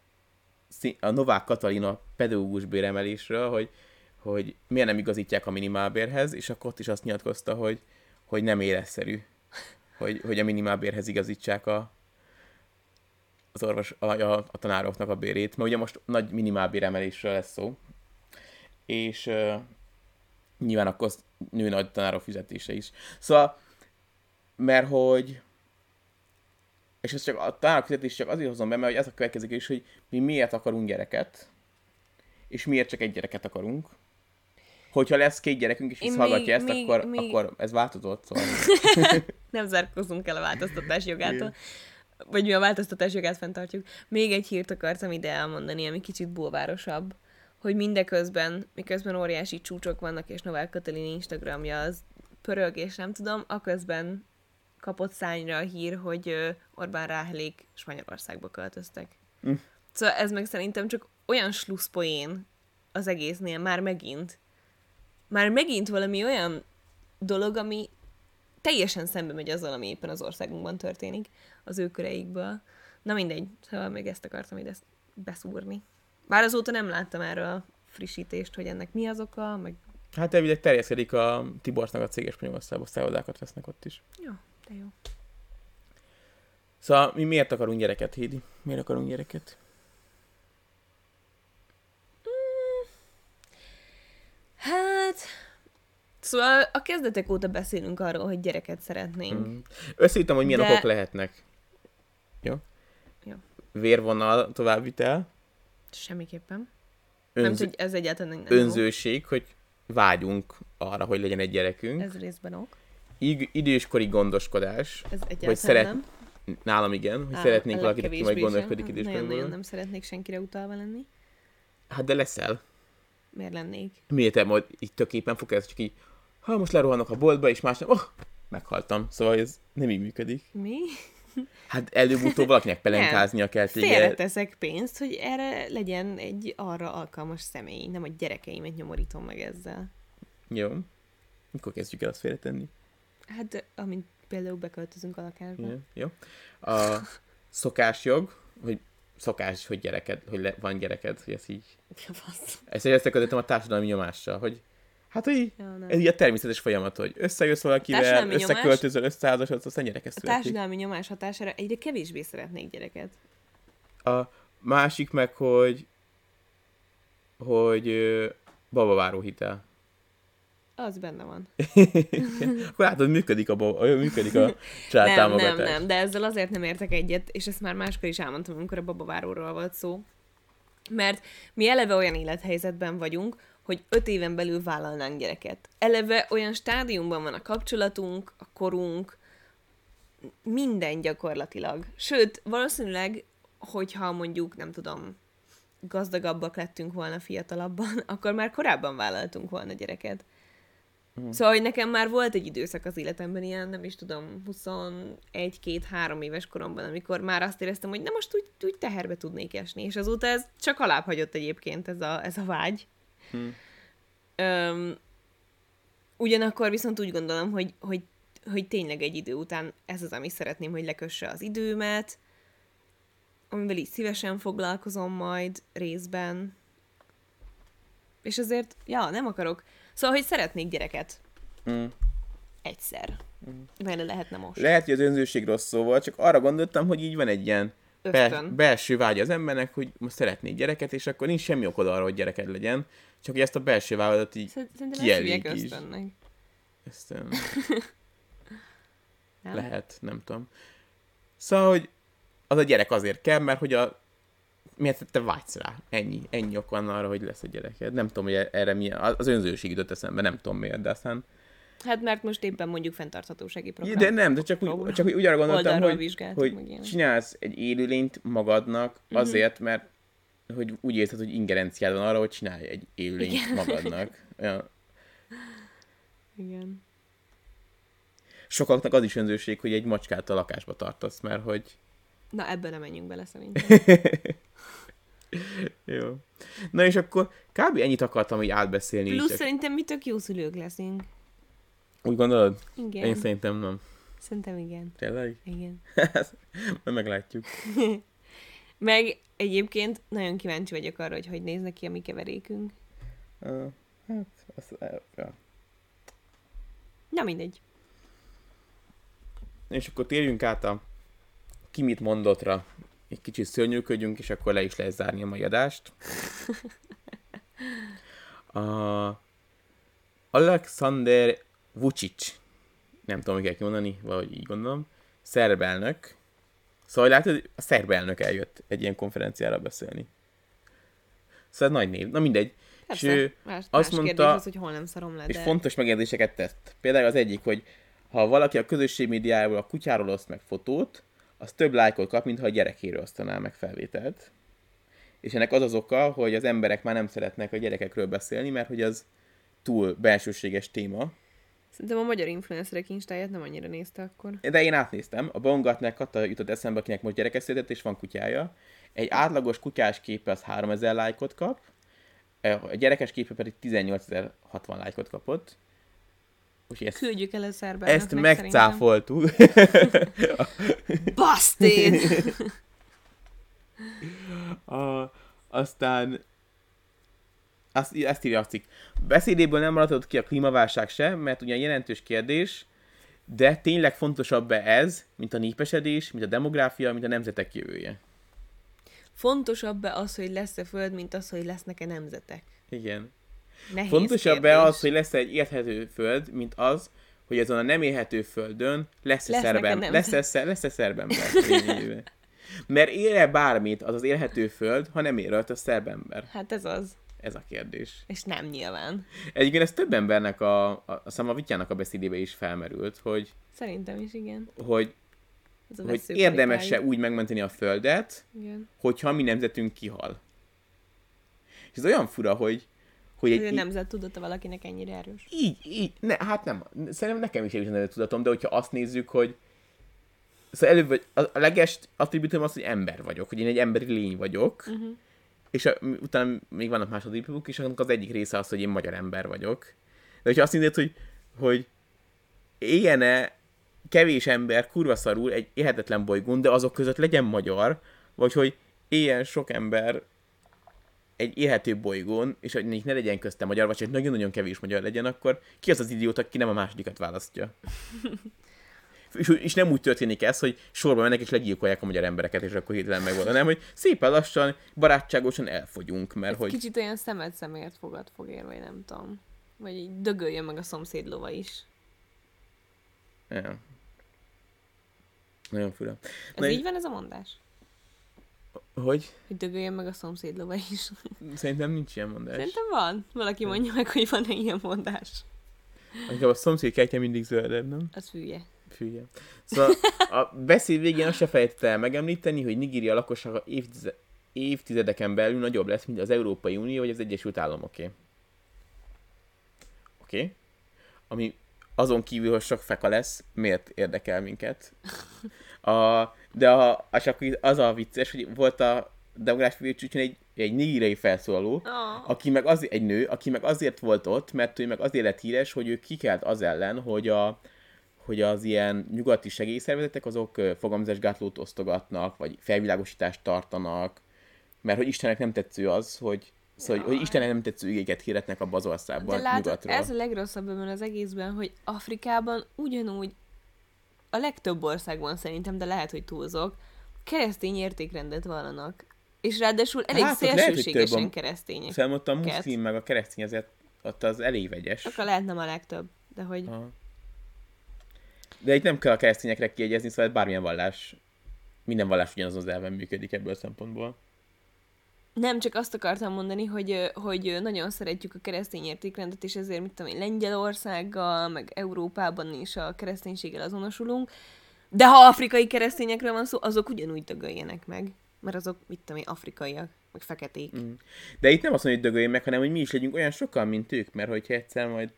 a Novák Katalina pedagógus béremelésről, hogy, hogy miért nem igazítják a minimálbérhez, és akkor ott is azt nyilatkozta, hogy, hogy nem életszerű hogy, hogy a minimálbérhez igazítsák a, az orvos, a, a, a tanároknak a bérét, mert ugye most nagy minimálbéremelésről lesz szó, és uh, nyilván akkor nő nagy tanárok fizetése is. Szóval, mert hogy és ez csak a tanárok fizetés csak azért hozom be, mert hogy ez a következő is, hogy mi miért akarunk gyereket, és miért csak egy gyereket akarunk, hogyha lesz két gyerekünk, és visszahallgatja ezt, még, akkor, még... akkor ez változott. Szóval. [laughs] Nem zárkozunk el a változtatás jogától. Vagy mi a változtatás jogát fenntartjuk. Még egy hírt akartam ide elmondani, ami kicsit bulvárosabb hogy mindeközben, miközben óriási csúcsok vannak, és Novák Katalin Instagramja az pörög, és nem tudom, aközben kapott szányra a hír, hogy Orbán Ráhelék Spanyolországba költöztek. Mm. Szóval ez meg szerintem csak olyan slusszpoén az egésznél, már megint, már megint valami olyan dolog, ami teljesen szembe megy azzal, ami éppen az országunkban történik, az ő köreikből. Na mindegy, szóval még ezt akartam ide beszúrni. Bár azóta nem láttam erről a frissítést, hogy ennek mi az oka, meg... Hát elvileg terjeszkedik a Tiborcnak a céges Spanyolországba, szállodákat vesznek ott is. Jó, de jó. Szóval mi miért akarunk gyereket, Hédi? Miért akarunk gyereket? Hát, szóval a kezdetek óta beszélünk arról, hogy gyereket szeretnénk. Mm. Összeírtam, hogy milyen De... okok lehetnek. Jó? Jó. Vérvonal továbbvitel. Semmiképpen. Önz... Nem hogy ez egyáltalán nem Önzőség, ok. hogy vágyunk arra, hogy legyen egy gyerekünk. Ez részben ok. I- időskori gondoskodás. Ez hogy szeret... nem. Nálam igen, hogy Á, szeretnénk valakit, aki majd gondoskodik időskori Nagyon-nagyon nem szeretnék senkire utalva lenni. Hát de leszel. Miért lennék? Miért te majd így tök éppen fog ez csak így, ha most lerohanok a boltba, és másnap, oh, meghaltam. Szóval ez nem így működik. Mi? Hát előbb-utóbb valakinek pelenkáznia kell téged. Félreteszek pénzt, hogy erre legyen egy arra alkalmas személy, nem a gyerekeimet nyomorítom meg ezzel. Jó. Mikor kezdjük el azt félretenni? Hát, amint például beköltözünk a lakásba. Ja, jó. A szokásjog, hogy szokás, hogy gyereked, hogy le, van gyereked, hogy ez így... Ja. Ezt összekötöttem a társadalmi nyomással, hogy hát, hogy Ja, ez így a természetes folyamat, hogy összejössz valakivel, Társadalmi nyomás- összeköltözöl, összeházasodsz, aztán gyerekek A születik. társadalmi nyomás hatására egyre kevésbé szeretnék gyereket. A másik meg, hogy hogy babaváró hitel. Az benne van. Akkor látod, működik a, ö, működik a Nem, családtámogatás. nem, nem, de ezzel azért nem értek egyet, és ezt már máskor is elmondtam, amikor a babaváróról volt szó. Mert mi eleve olyan élethelyzetben vagyunk, hogy öt éven belül vállalnánk gyereket. Eleve olyan stádiumban van a kapcsolatunk, a korunk, minden gyakorlatilag. Sőt, valószínűleg, hogyha mondjuk, nem tudom, gazdagabbak lettünk volna fiatalabban, [laughs] akkor már korábban vállaltunk volna gyereket. Mhm. Szóval, hogy nekem már volt egy időszak az életemben, ilyen, nem is tudom, 21-2-3 éves koromban, amikor már azt éreztem, hogy na most úgy, úgy teherbe tudnék esni, és azóta ez csak alább hagyott egyébként ez a, ez a vágy. Hm. Öm, ugyanakkor viszont úgy gondolom, hogy, hogy, hogy tényleg egy idő után ez az, ami szeretném, hogy lekösse az időmet, amivel így szívesen foglalkozom majd részben. És azért, ja, nem akarok. Szóval, hogy szeretnék gyereket. Mm. Egyszer. Vele lehetne most. Lehet, hogy az önzőség rossz szó volt, csak arra gondoltam, hogy így van egy ilyen be, Ösztön. belső vágy az embernek, hogy most szeretnék gyereket, és akkor nincs semmi okod arra, hogy gyereked legyen, csak hogy ezt a belső vágyadat így Szer- Szerintem ösztönnek. ezt, öm, [laughs] Nem? lehet, nem tudom. Szóval, hogy az a gyerek azért kell, mert hogy a miért te vágysz rá. Ennyi, ennyi ok van arra, hogy lesz egy gyereked. Nem tudom, hogy erre milyen, az önzőség jutott eszembe, nem tudom miért, de aztán... Hát mert most éppen mondjuk fenntarthatósági program. De nem, de csak úgy, csak úgy, úgy arra gondoltam, hogy, hogy csinálsz egy élőlényt magadnak Mhm. azért, mert hogy úgy érzed, hogy ingerenciád van arra, hogy csinálj egy élőlényt Igen. magadnak. [laughs] Olyan, Igen. sokaknak az is önzőség, hogy egy macskát a lakásba tartasz, mert hogy Na, ebben nem menjünk bele szerintem. [laughs] jó. Na és akkor kb. ennyit akartam így átbeszélni. így Plusz csak. szerintem mi tök jó szülők leszünk. Úgy gondolod? Igen. Én szerintem nem. Szerintem igen. Tényleg? Igen. [laughs] Majd meglátjuk. [laughs] Meg egyébként nagyon kíváncsi vagyok arra, hogy hogy néz neki a mi keverékünk. Uh, hát, az, uh, ja. Na mindegy. És akkor térjünk át a ki mit mondottra. Egy kicsit szörnyűködjünk, és akkor le is lehet zárni a mai adást. A Alexander Vucic, nem tudom, hogy kell mondani, valahogy így gondolom, szerb elnök. Szóval látod, a szerb elnök eljött egy ilyen konferenciára beszélni. Szóval nagy név. Na mindegy. Persze, És ő más, azt más mondta- az, hogy hol nem szarom le, és de... fontos megjegyzéseket tett. Például az egyik, hogy ha valaki a közösség médiájából a kutyáról oszt meg fotót, az több lájkot kap, mintha a gyerekéről osztaná meg felvételt. És ennek az az oka, hogy az emberek már nem szeretnek a gyerekekről beszélni, mert hogy az túl belsőséges téma. Szerintem a magyar influencerek instáját nem annyira nézte akkor. De én átnéztem, a Baumgartner Kata jutott eszembe, akinek most gyereke született, és van kutyája. Egy átlagos kutyás képe az 3000 lájkot kap, a gyerekes képe pedig 18.060 lájkot kapott. Úgyhogy ezt, Küldjük el a szerbe. ezt megcáfoltuk. [laughs] Basztén! [laughs] A, aztán azt, ezt írja a cikk. Beszédéből nem maradott ki a klímaválság sem, mert ugyan jelentős kérdés, de tényleg fontosabb-e ez, mint a népesedés, mint a demográfia, mint a nemzetek jövője? Fontosabb-e az, hogy lesz-e föld, mint az, hogy lesznek-e nemzetek? Igen. Nehéz Fontosabb-e kérdés. az, hogy lesz egy érthető föld, mint az, hogy azon a nem élhető földön lesz-e szerben, lesz-e, lesz-e lényegében? Mert ér-e bármit az az élhető föld, ha nem ér rajta szerbember? Hát ez az. Ez a kérdés. És nem nyilván. Egyébként ez több embernek a, a, a Szamavityának a beszédébe is felmerült, hogy, Szerintem is igen. hogy, a hogy érdemes-e úgy megmenteni a földet, Igen. hogyha mi nemzetünk kihal. És ez olyan fura, hogy, hogy Hogy a egy, nemzet tudata valakinek ennyire erős. így, így, ne, hát nem, szerintem nekem is egy tudatom, de hogyha azt nézzük, hogy szóval előbb, vagy- a, a attribútum az, hogy ember vagyok, hogy én egy emberi lény vagyok, Uh-huh. és a, utána még vannak más attribútumok is, annak az egyik része az, hogy én magyar ember vagyok. De hogyha azt nézed, hogy, hogy éljen-e kevés ember kurva szarul egy élhetetlen bolygón, de azok között legyen magyar, vagy hogy éljen sok ember egy élhető bolygón, és hogy ne legyen közte magyar, vagy csak nagyon-nagyon kevés magyar legyen, akkor ki az az idióta, aki nem a másodikat választja? [laughs] és, és nem úgy történik ez, hogy sorba mennek és legyilkolják a magyar embereket, és akkor hirtelen megvan, hanem hogy szépen lassan, barátságosan elfogyunk, mert Ez hogy... Kicsit olyan szemed szemért fogad fog ér, vagy nem tudom. Vagy így dögöljön meg a szomszéd lova is. Ja. Nagyon fura. Ez így van ez a mondás? Hogy? Hogy dögöljön meg a szomszéd lova is. Szerintem nincs ilyen mondás. Szerintem van. Valaki mondja meg, hogy van-e ilyen mondás. Inkább a szomszéd kertje mindig zöldebb, nem? Az hülye. Fülye. Szóval a beszéd végén azt se felejtette el megemlíteni, hogy Nigéria lakossága évtize- évtizedeken belül nagyobb lesz, mint az Európai Unió vagy az Egyesült Államoké. Oké? Okay? Ami azon kívül, hogy sok feka lesz, miért érdekel minket? A, de a, és akkor az a vicces, hogy volt a demográfiai csúcson egy, egy nigériai felszólaló, Oh. aki meg az, egy nő, aki meg azért volt ott, mert ő meg azért lett híres, hogy ő kikelt az ellen, hogy a, hogy az ilyen nyugati segélyszervezetek azok fogamzásgátlót osztogatnak, vagy felvilágosítást tartanak, mert hogy Istennek nem tetsző az, hogy Szóval, hogy, hogy Jaj. Istennek nem tetsző igéket hirdetnek abba az országban, De látod, nyugatról. ez a legrosszabb ebben az egészben, hogy Afrikában ugyanúgy a legtöbb országban szerintem, de lehet, hogy túlzok, keresztény értékrendet vallanak. És ráadásul elég Hát, lehet, szélsőségesen a- keresztények. Szerintem ott a muszlim meg a keresztény azért ott az elég vegyes. Akkor lehet nem a legtöbb, de hogy... Aha. De itt nem kell a keresztényekre kiegyezni, szóval bármilyen vallás, minden vallás ugyanazon az elven működik ebből a szempontból. Nem, csak azt akartam mondani, hogy, hogy nagyon szeretjük a keresztény értékrendet, és ezért, mit tudom én, Lengyelországgal, meg Európában is a kereszténységgel azonosulunk, de ha afrikai keresztényekről van szó, azok ugyanúgy dögöljenek meg, mert azok, mit tudom én, afrikaiak, meg feketék. Mm. De itt nem azt mondja, hogy dögöljön meg, hanem hogy mi is legyünk olyan sokan, mint ők, mert hogyha egyszer majd...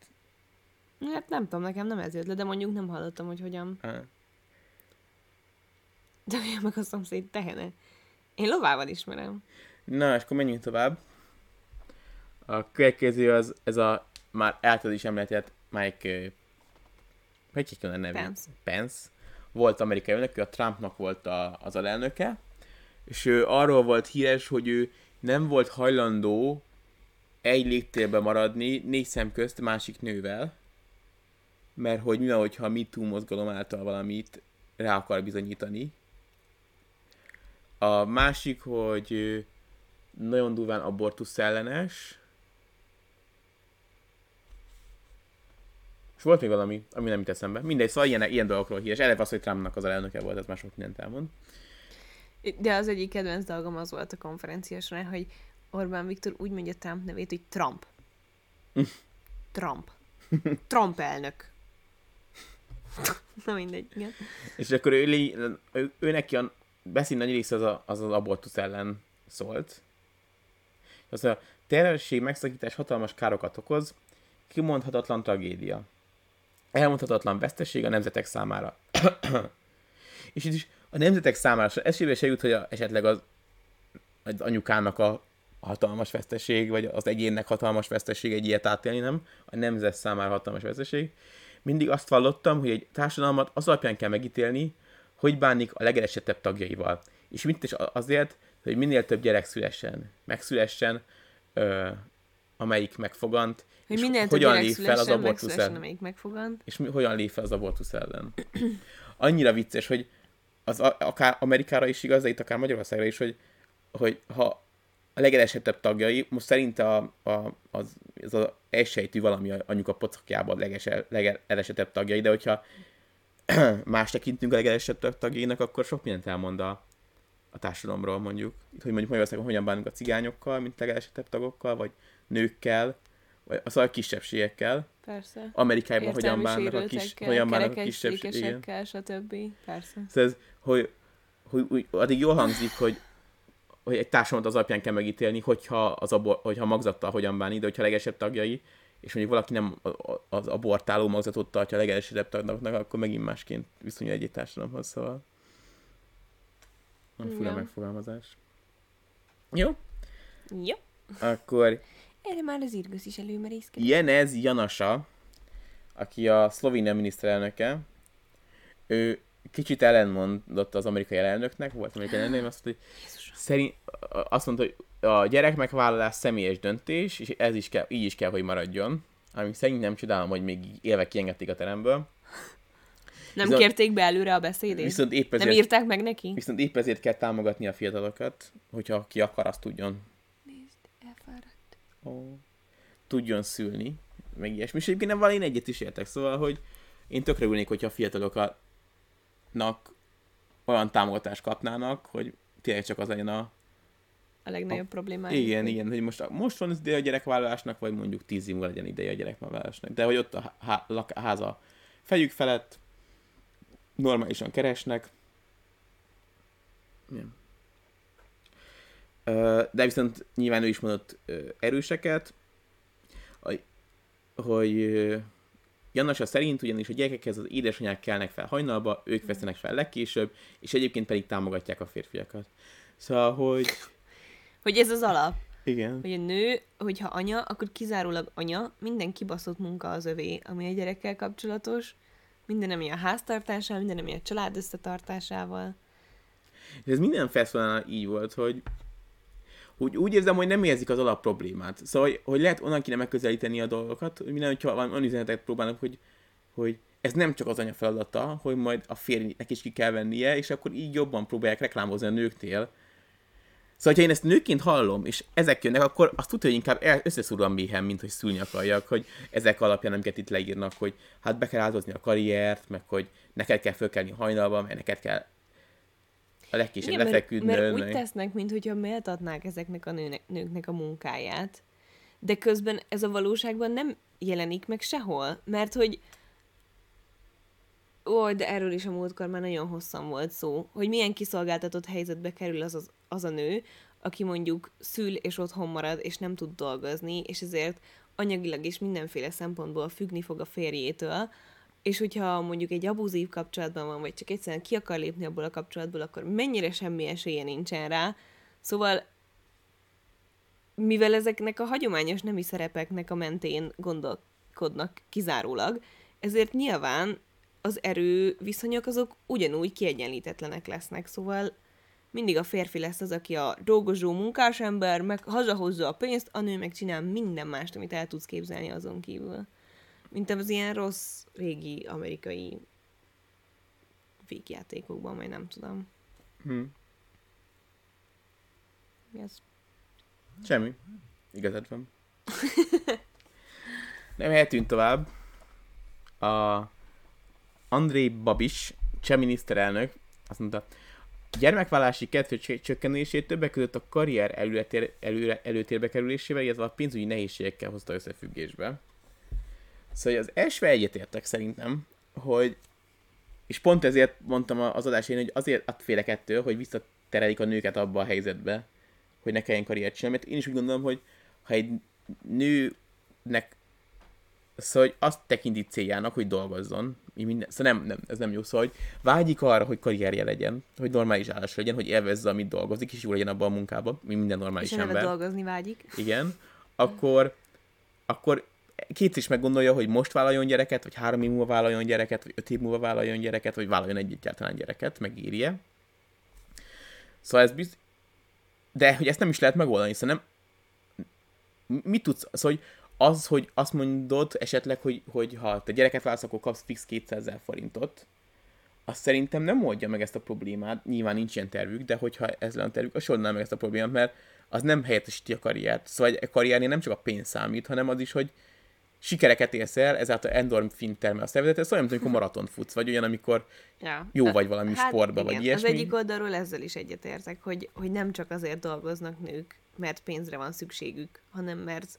Hát nem tudom, nekem nem ez jött le, de mondjuk nem hallottam, hogy hogyan Á, dögölje meg a szomszéd tehene. Én lovával ismerem. Na, és akkor menjünk tovább. A következő az, ez a már által is említett Mike, hogy kell a nevét? Pence. Pence. Volt amerikai elnök, a Trumpnak volt a, az alelnöke, és ő arról volt híres, hogy ő nem volt hajlandó egy légtérben maradni négy szem közt másik nővel, mert hogy mi van, hogyha a MeToo mozgalom által valamit rá akar bizonyítani. A másik, hogy nagyon durván abortusz ellenes. És volt még valami, ami nem jut eszembe. Mindegy, szóval ilyen, ilyen dolgokról híres. Eleve az, hogy Trumpnak az elnöke volt, ez már sok mindent elmond. De az egyik kedvenc dolgom az volt a konferencia során, hogy Orbán Viktor úgy mondja Trump nevét, hogy Trump. [laughs] Trump. Trump elnök. Na mindegy, igen. És akkor ő, ő, ő neki a beszéd nagy része az, a, az az abortusz ellen szólt. Az a terhesség megszakítás hatalmas károkat okoz, kimondhatatlan tragédia. Elmondhatatlan veszteség a nemzetek számára. [clears throat] És itt is a nemzetek számára esélybe se jut, hogy a, esetleg az, az anyukának a hatalmas veszteség, vagy az egyénnek hatalmas veszteség egy ilyet átélni, nem? A nemzet számára hatalmas veszteség. Mindig azt vallottam, hogy egy társadalmat az alapján kell megítélni, hogy bánik a legelesettebb tagjaival. És mit is azért, hogy minél több gyerek szülessen, megszülessen, ö, amelyik megfogant, Hogy és minél hogyan lép fel az abortusz ellen. amelyik megfogant. És mi, hogyan lép fel az abortusz ellen. [clears throat] Annyira vicces, hogy az a, akár Amerikára is igaz, de itt akár Magyarországra is, hogy, hogy ha a legelesettebb tagjai, most szerinte a, a, az, az a egysejtű valami anyuka pocakjában a legese, legelesettebb tagjai, de hogyha [clears throat] más tekintünk a legelesettebb tagjainak, akkor sok mindent elmond a, a társadalomról mondjuk. Itt, hogy mondjuk Magyarországon hogyan bánunk a cigányokkal, mint legelesettebb tagokkal, vagy nőkkel, vagy az a kisebbségekkel. Persze. Amerikában hogyan bánnak a, kis, hogyan bánnak a kerekes, kisebbségek. Igen. székesekkel, stb. Persze. Szóval ez, hogy, hogy, hogy addig jól hangzik, hogy, hogy egy társadalmat az alapján kell megítélni, hogyha, az abor, hogyha magzattal hogyan bánik, de hogyha legesebb tagjai, és mondjuk valaki nem az abortáló magzatot tartja a legesebb tagnak, akkor megint másként viszonyul egy társadalomhoz, szóval nem fura Igen. megfogalmazás. Jó, Jó. akkor Erre már az Irgöz is előmerészkedik. Jenez Janasa, aki a szlovénia miniszterelnöke, ő kicsit ellenmondott az amerikai elnöknek, volt amerikai elnök, azt mondta, hogy szerint, azt mondta, hogy a gyerek személyes döntés, és ez is kell, így is kell, hogy maradjon. Ami szerint nem csodálom, hogy még élve kiengedték a teremből. Nem viszont, kérték be előre a beszédét? Viszont épp ezért, nem írták meg neki? Viszont épp ezért kell támogatni a fiatalokat, hogyha ki akar, azt tudjon. Nézd, elfáradt. Oh. Tudjon szülni, meg ilyesmi. És egyébként nem én egyet is értek, szóval, hogy én tökre ülnék, hogyha a fiataloknak olyan támogatást kapnának, hogy tényleg csak az legyen a a legnagyobb a, problémája. Igen, igen, hogy most, most van ideje a gyerekvállalásnak, vagy mondjuk tíz év legyen ideje a gyerekvállalásnak. De hogy ott a, há, a háza fejük felett normálisan keresnek. Igen. De viszont nyilván ő is mondott erőseket, hogy Jannasa szerint ugyanis a gyerekekhez az édesanyák kelnek fel hajnalba, ők veszenek fel legkésőbb, és egyébként pedig támogatják a férfiakat. Szóval, hogy... Hogy ez az alap. Igen. Hogy a nő, hogyha anya, akkor kizárólag anya, minden kibaszott munka az övé, ami a gyerekkel kapcsolatos, minden, ami a háztartásával, minden, ami a család összetartásával. Ez minden fesztiválnál így volt, hogy úgy, úgy érzem, hogy nem érzik az alap problémát. Szóval, hogy, hogy lehet onnan kéne megközelíteni a dolgokat, hogy minden, hogyha van, van üzenetet próbálnak, hogy, hogy ez nem csak az anya feladata, hogy majd a férjnek is ki kell vennie, és akkor így jobban próbálják reklámozni a nőknél. Szóval, ha én ezt nőként hallom, és ezek jönnek, akkor azt tudja, hogy inkább összeszúr a méhem, mint hogy szülni akarjak, hogy ezek alapján, amiket itt leírnak, hogy hát be kell áldozni a karriert, meg hogy neked kell fölkelni hajnalba, mert neked kell a legkisebb Igen, lefeküdnöm. Mert, mert úgy tesznek, mintha méltatnák ezeknek a nőnek, nőknek a munkáját, de közben ez a valóságban nem jelenik meg sehol, mert hogy Ó, de erről is a múltkor már nagyon hosszan volt szó, hogy milyen kiszolgáltatott helyzetbe kerül az, az, az a nő, aki mondjuk szül és otthon marad, és nem tud dolgozni, és ezért anyagilag is mindenféle szempontból függni fog a férjétől, és hogyha mondjuk egy abuzív kapcsolatban van, vagy csak egyszerűen ki akar lépni abból a kapcsolatból, akkor mennyire semmi esélye nincsen rá. Szóval mivel ezeknek a hagyományos nemi szerepeknek a mentén gondolkodnak kizárólag, ezért nyilván az erő viszonyok azok ugyanúgy kiegyenlítetlenek lesznek, szóval mindig a férfi lesz az, aki a dolgozó munkás ember, meg hazahozza a pénzt, a nő meg csinál minden mást, amit el tudsz képzelni azon kívül. Mint az ilyen rossz régi amerikai végjátékokban, majd nem tudom. Hm. Mi az? Semmi. Igazad van. [laughs] nem eltűnt tovább. A André Babis, cseh miniszterelnök azt mondta, gyermekvállási kedvő csökkenését többek között a karrier előtér, előre, előtérbe kerülésével, illetve a pénzügyi nehézségekkel hozta összefüggésbe. Szóval az első egyetértek szerintem, hogy és pont ezért mondtam az adásén, hogy azért félek ettől, hogy visszaterelik a nőket abba a helyzetbe, hogy ne kelljen karriert csinálni, mert én is úgy gondolom, hogy ha egy nőnek szóval hogy azt tekinti céljának, hogy dolgozzon, minden, szóval nem, nem, ez nem jó, szóval hogy vágyik arra, hogy karrierje legyen, hogy normális állás legyen, hogy élvezze, amit dolgozik, és jó legyen abban a munkában, mint minden normális és ember. dolgozni vágyik. Igen, akkor, akkor két is meggondolja, hogy most vállaljon gyereket, vagy három év múlva vállaljon gyereket, vagy öt év múlva vállaljon gyereket, vagy vállaljon egy egyáltalán gyereket, megírje. Szóval ez bizt... De hogy ezt nem is lehet megoldani, hiszen nem... Mit tudsz... Szóval, hogy az, hogy azt mondod esetleg, hogy, hogy ha te gyereket válsz, akkor kapsz fix 200 ezer forintot, az szerintem nem oldja meg ezt a problémát. Nyilván nincs ilyen tervük, de hogyha ez lenne a tervük, az oldná meg ezt a problémát, mert az nem helyettesíti a karriert. Szóval egy karriernél nem csak a pénz számít, hanem az is, hogy sikereket élsz el, ezáltal endorfin termel a szervezet, ez olyan, mint amikor maratont futsz, vagy olyan, amikor ja. jó vagy valami hát, sportba, igen. vagy ilyesmi. Az egyik oldalról ezzel is egyetértek, hogy, hogy nem csak azért dolgoznak nők, mert pénzre van szükségük, hanem mert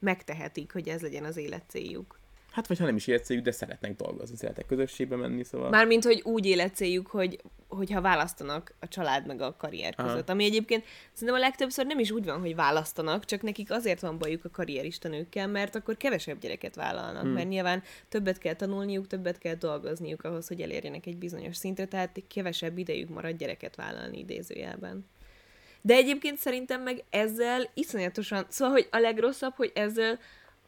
megtehetik, hogy ez legyen az élet céljuk. Hát, vagy ha nem is életcéljuk, de szeretnek dolgozni, szeretnek közösségbe menni, szóval... Mármint, hogy úgy életcéljuk, hogy hogyha választanak a család meg a karrier között. Aha. Ami egyébként szerintem a legtöbbször nem is úgy van, hogy választanak, csak nekik azért van bajuk a karrierista nőkkel, mert akkor kevesebb gyereket vállalnak, hmm. mert nyilván többet kell tanulniuk, többet kell dolgozniuk ahhoz, hogy elérjenek egy bizonyos szintre, tehát kevesebb idejük marad gyereket vállalni idézőjelben. De egyébként szerintem meg ezzel iszonyatosan, szóval, hogy a legrosszabb, hogy ezzel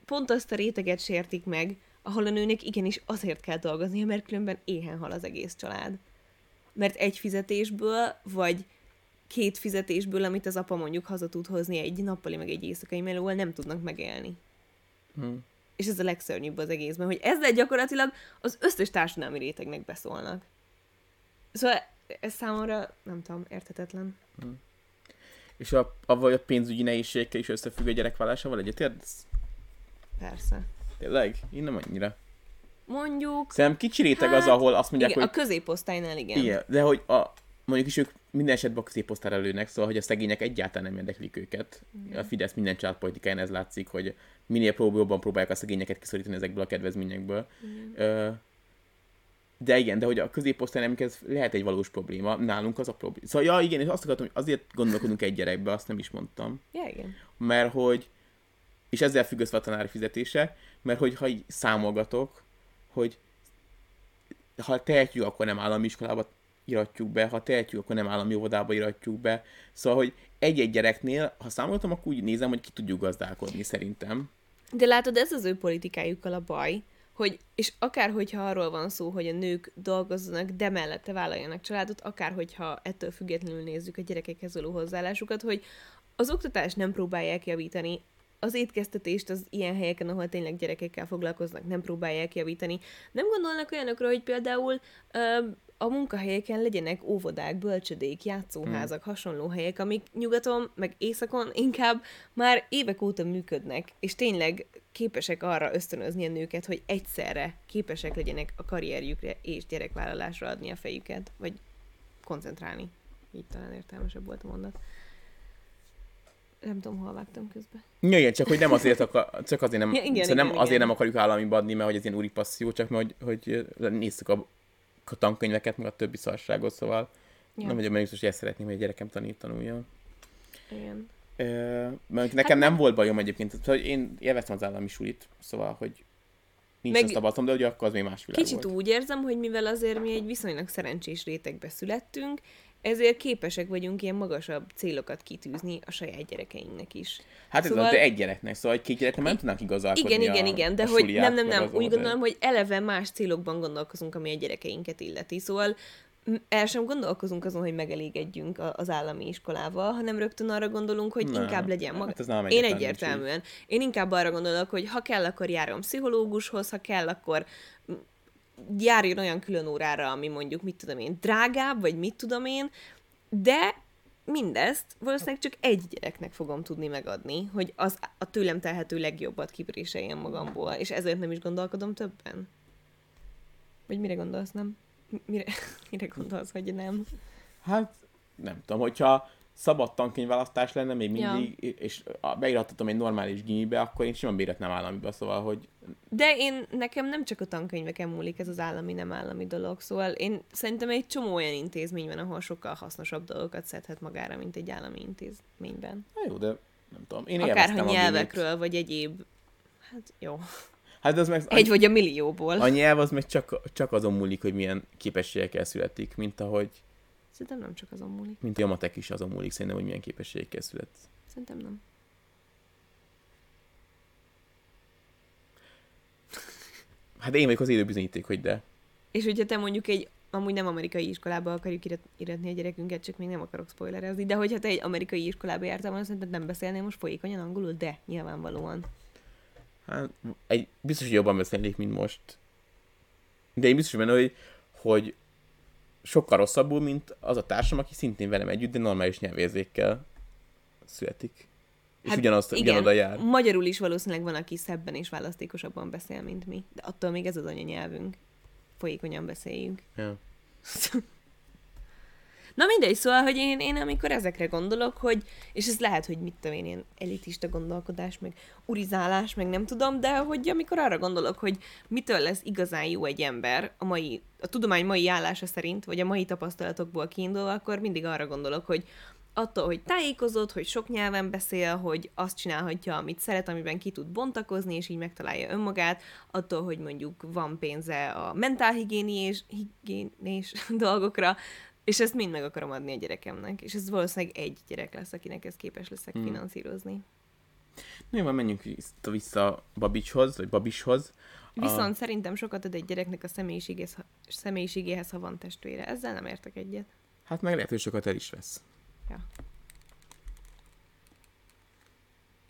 pont azt a réteget sértik meg, ahol a nőnek igenis azért kell dolgoznia, mert különben éhen hal az egész család. Mert egy fizetésből, vagy két fizetésből, amit az apa mondjuk haza tud hozni egy nappali, meg egy éjszakai melóval, nem tudnak megélni. Hmm. És ez a legszörnyűbb az egészben, hogy ezzel gyakorlatilag az összes társadalmi rétegnek beszólnak. Szóval ez számomra, nem tudom, érthetetlen. És a, a, vagy a pénzügyi nehézségekkel is összefügg a gyerekvállásával egyetértesz? Persze. Tényleg? Én nem annyira. Mondjuk... Szerintem kicsi réteg az, ahol azt mondják, igen, hogy... a középosztálynál igen. Igen, de hogy a, mondjuk is ők minden esetben a középosztályra lőnek, szóval hogy a szegények egyáltalán nem érdeklik őket. Igen. A Fidesz minden családpolitikáján ez látszik, hogy minél prób- jobban próbálják a szegényeket kiszorítani ezekből a kedvezményekből. Igen. Ö, de igen, de hogy a középosztály nem ez lehet egy valós probléma, nálunk az a probléma. Szóval ja, igen, és azt akartam, hogy azért gondolkodunk egy gyerekbe, azt nem is mondtam, Ja, igen. mert hogy, és ezzel függ össze a tanári fizetése, mert hogy ha így számolgatok, hogy ha tehetjük, akkor nem állami iskolába iratjuk be, ha tehetjük, akkor nem állami óvodába iratjuk be. Szóval, hogy egy-egy gyereknél, ha számoltam, akkor úgy nézem, hogy ki tudjuk gazdálkodni szerintem. De látod, ez az ő politikájukkal a baj, hogy, és akár hogyha arról van szó, hogy a nők dolgozzanak, de mellette vállaljanak családot, akár hogyha ettől függetlenül nézzük a gyerekekhez való hozzáállásukat, hogy az oktatást nem próbálják javítani, az étkeztetést az ilyen helyeken, ahol tényleg gyerekekkel foglalkoznak, nem próbálják javítani. Nem gondolnak olyanokra, hogy például ö, a munkahelyeken legyenek óvodák, bölcsödék, játszóházak, hmm. hasonló helyek, amik nyugaton, meg északon inkább már évek óta működnek, és tényleg képesek arra ösztönözni a nőket, hogy egyszerre képesek legyenek a karrierjükre és gyerekvállalásra adni a fejüket, vagy koncentrálni. Így talán értelmesebb volt a mondat. Nem tudom, hol vágtam közben. Ja, igen, csak hogy nem azért, akar, csak azért nem, Ja, igen, szóval nem igen, azért igen. nem akarjuk állami adni, mert hogy ez ilyen úri passzió, csak mert hogy, hogy nézzük a, a tankönyveket, meg a többi szarságot, szóval Ja, nem vagyok benne biztos, hogy ezt szeretném, hogy a gyerekem tanít, tanulja. igen. Mert nekem Hát nem volt bajom egyébként, szóval én élveztem az állami sulit, szóval, hogy nincs Meg- azt tapasztalom, de ugye akkor az még más világ Kicsit volt. úgy érzem, hogy mivel azért mi egy viszonylag szerencsés rétegbe születtünk, ezért képesek vagyunk ilyen magasabb célokat kitűzni a saját gyerekeinknek is. Hát ez szóval- az, de egy gyereknek, szóval egy két gyereknek nem tudnánk igazálkodni Igen, igen, a, igen, de a hogy nem, nem, nem, úgy gondolom, hogy eleve más célokban gondolkozunk, ami a gyerekeinket illeti. Szóval el sem gondolkozunk azon, hogy megelégedjünk az állami iskolával, hanem rögtön arra gondolunk, hogy Nem. inkább legyen maga. Hát ez nálam Én nincs egyértelműen. Én inkább arra gondolok, hogy ha kell, akkor járom pszichológushoz, ha kell, akkor járjon olyan külön órára, ami mondjuk, mit tudom én, drágább, vagy mit tudom én, de mindezt valószínűleg csak egy gyereknek fogom tudni megadni, hogy az a tőlem telhető legjobbat kipréseljem magamból, és ezért nem is gondolkodom többen. Vagy mire gondolsz, nem? Mi- Mire, [laughs] mire gondolsz, hogy nem? Hát nem tudom, hogyha szabad tankönyvválasztás lenne még Ja. mindig, és a- beírhattatom egy normális gimibe, akkor én simán beírhatnám államiba, szóval, hogy De én, nekem nem csak a tankönyveken múlik ez az állami, nem állami dolog, szóval én szerintem egy csomó olyan intézmény van, ahol sokkal hasznosabb dolgokat szedhet magára, mint egy állami intézményben. na jó, de nem tudom. Én Akár élveztem ha a gimit. nyelvekről, vagy egyéb, hát jó, Hát az meg, egy vagy a millióból. a nyelv az meg csak, csak azon múlik, hogy milyen képességekkel születik, mint ahogy, Szerintem nem csak azon múlik. mint a matek is azon múlik, szerintem, hogy milyen képességekkel szület. Szerintem nem. Hát én vagyok az élő bizonyíték, hogy de. És hogyha te mondjuk egy amúgy nem amerikai iskolába akarjuk irat, iratni a gyerekünket, csak még nem akarok spoilerezni, de hogyha te egy amerikai iskolába jártál volna, szerinted nem beszélnél most folyékonyan angolul, de nyilvánvalóan. Hát, egy, biztos, hogy jobban beszélnék, mint most. De én biztos benne, hogy, hogy sokkal rosszabbul, mint az a társam, aki szintén velem együtt, de normális nyelvérzékkel születik. És hát ugyanazt, ugyanoda jár. magyarul is valószínűleg van, aki szebben és választékosabban beszél, mint mi. De attól még ez az anyanyelvünk. Folyékonyan beszéljünk. Ja. [laughs] Na mindegy, szóval, hogy én, én amikor ezekre gondolok, hogy, és ez lehet, hogy mit tudom én, ilyen elitista gondolkodás, meg urizálás, meg nem tudom, de hogy amikor arra gondolok, hogy mitől lesz igazán jó egy ember a mai, a tudomány mai állása szerint, vagy a mai tapasztalatokból kiindulva, akkor mindig arra gondolok, hogy attól, hogy tájékozott, hogy sok nyelven beszél, hogy azt csinálhatja, amit szeret, amiben ki tud bontakozni, és így megtalálja önmagát, attól, hogy mondjuk van pénze a mentálhigiéniés higiénés [laughs] dolgokra, és ezt mind meg akarom adni a gyerekemnek. És ez valószínűleg egy gyerek lesz, akinek ez képes leszek Hmm. finanszírozni. Na jó, menjünk vissza, vissza Babicshoz, vagy Babishoz, Viszont a... szerintem sokat ad egy gyereknek a személyiségéhez, személyiségéhez, ha van testvére. Ezzel nem értek egyet. Hát meg lehet, hogy sokat el is vesz. Ja.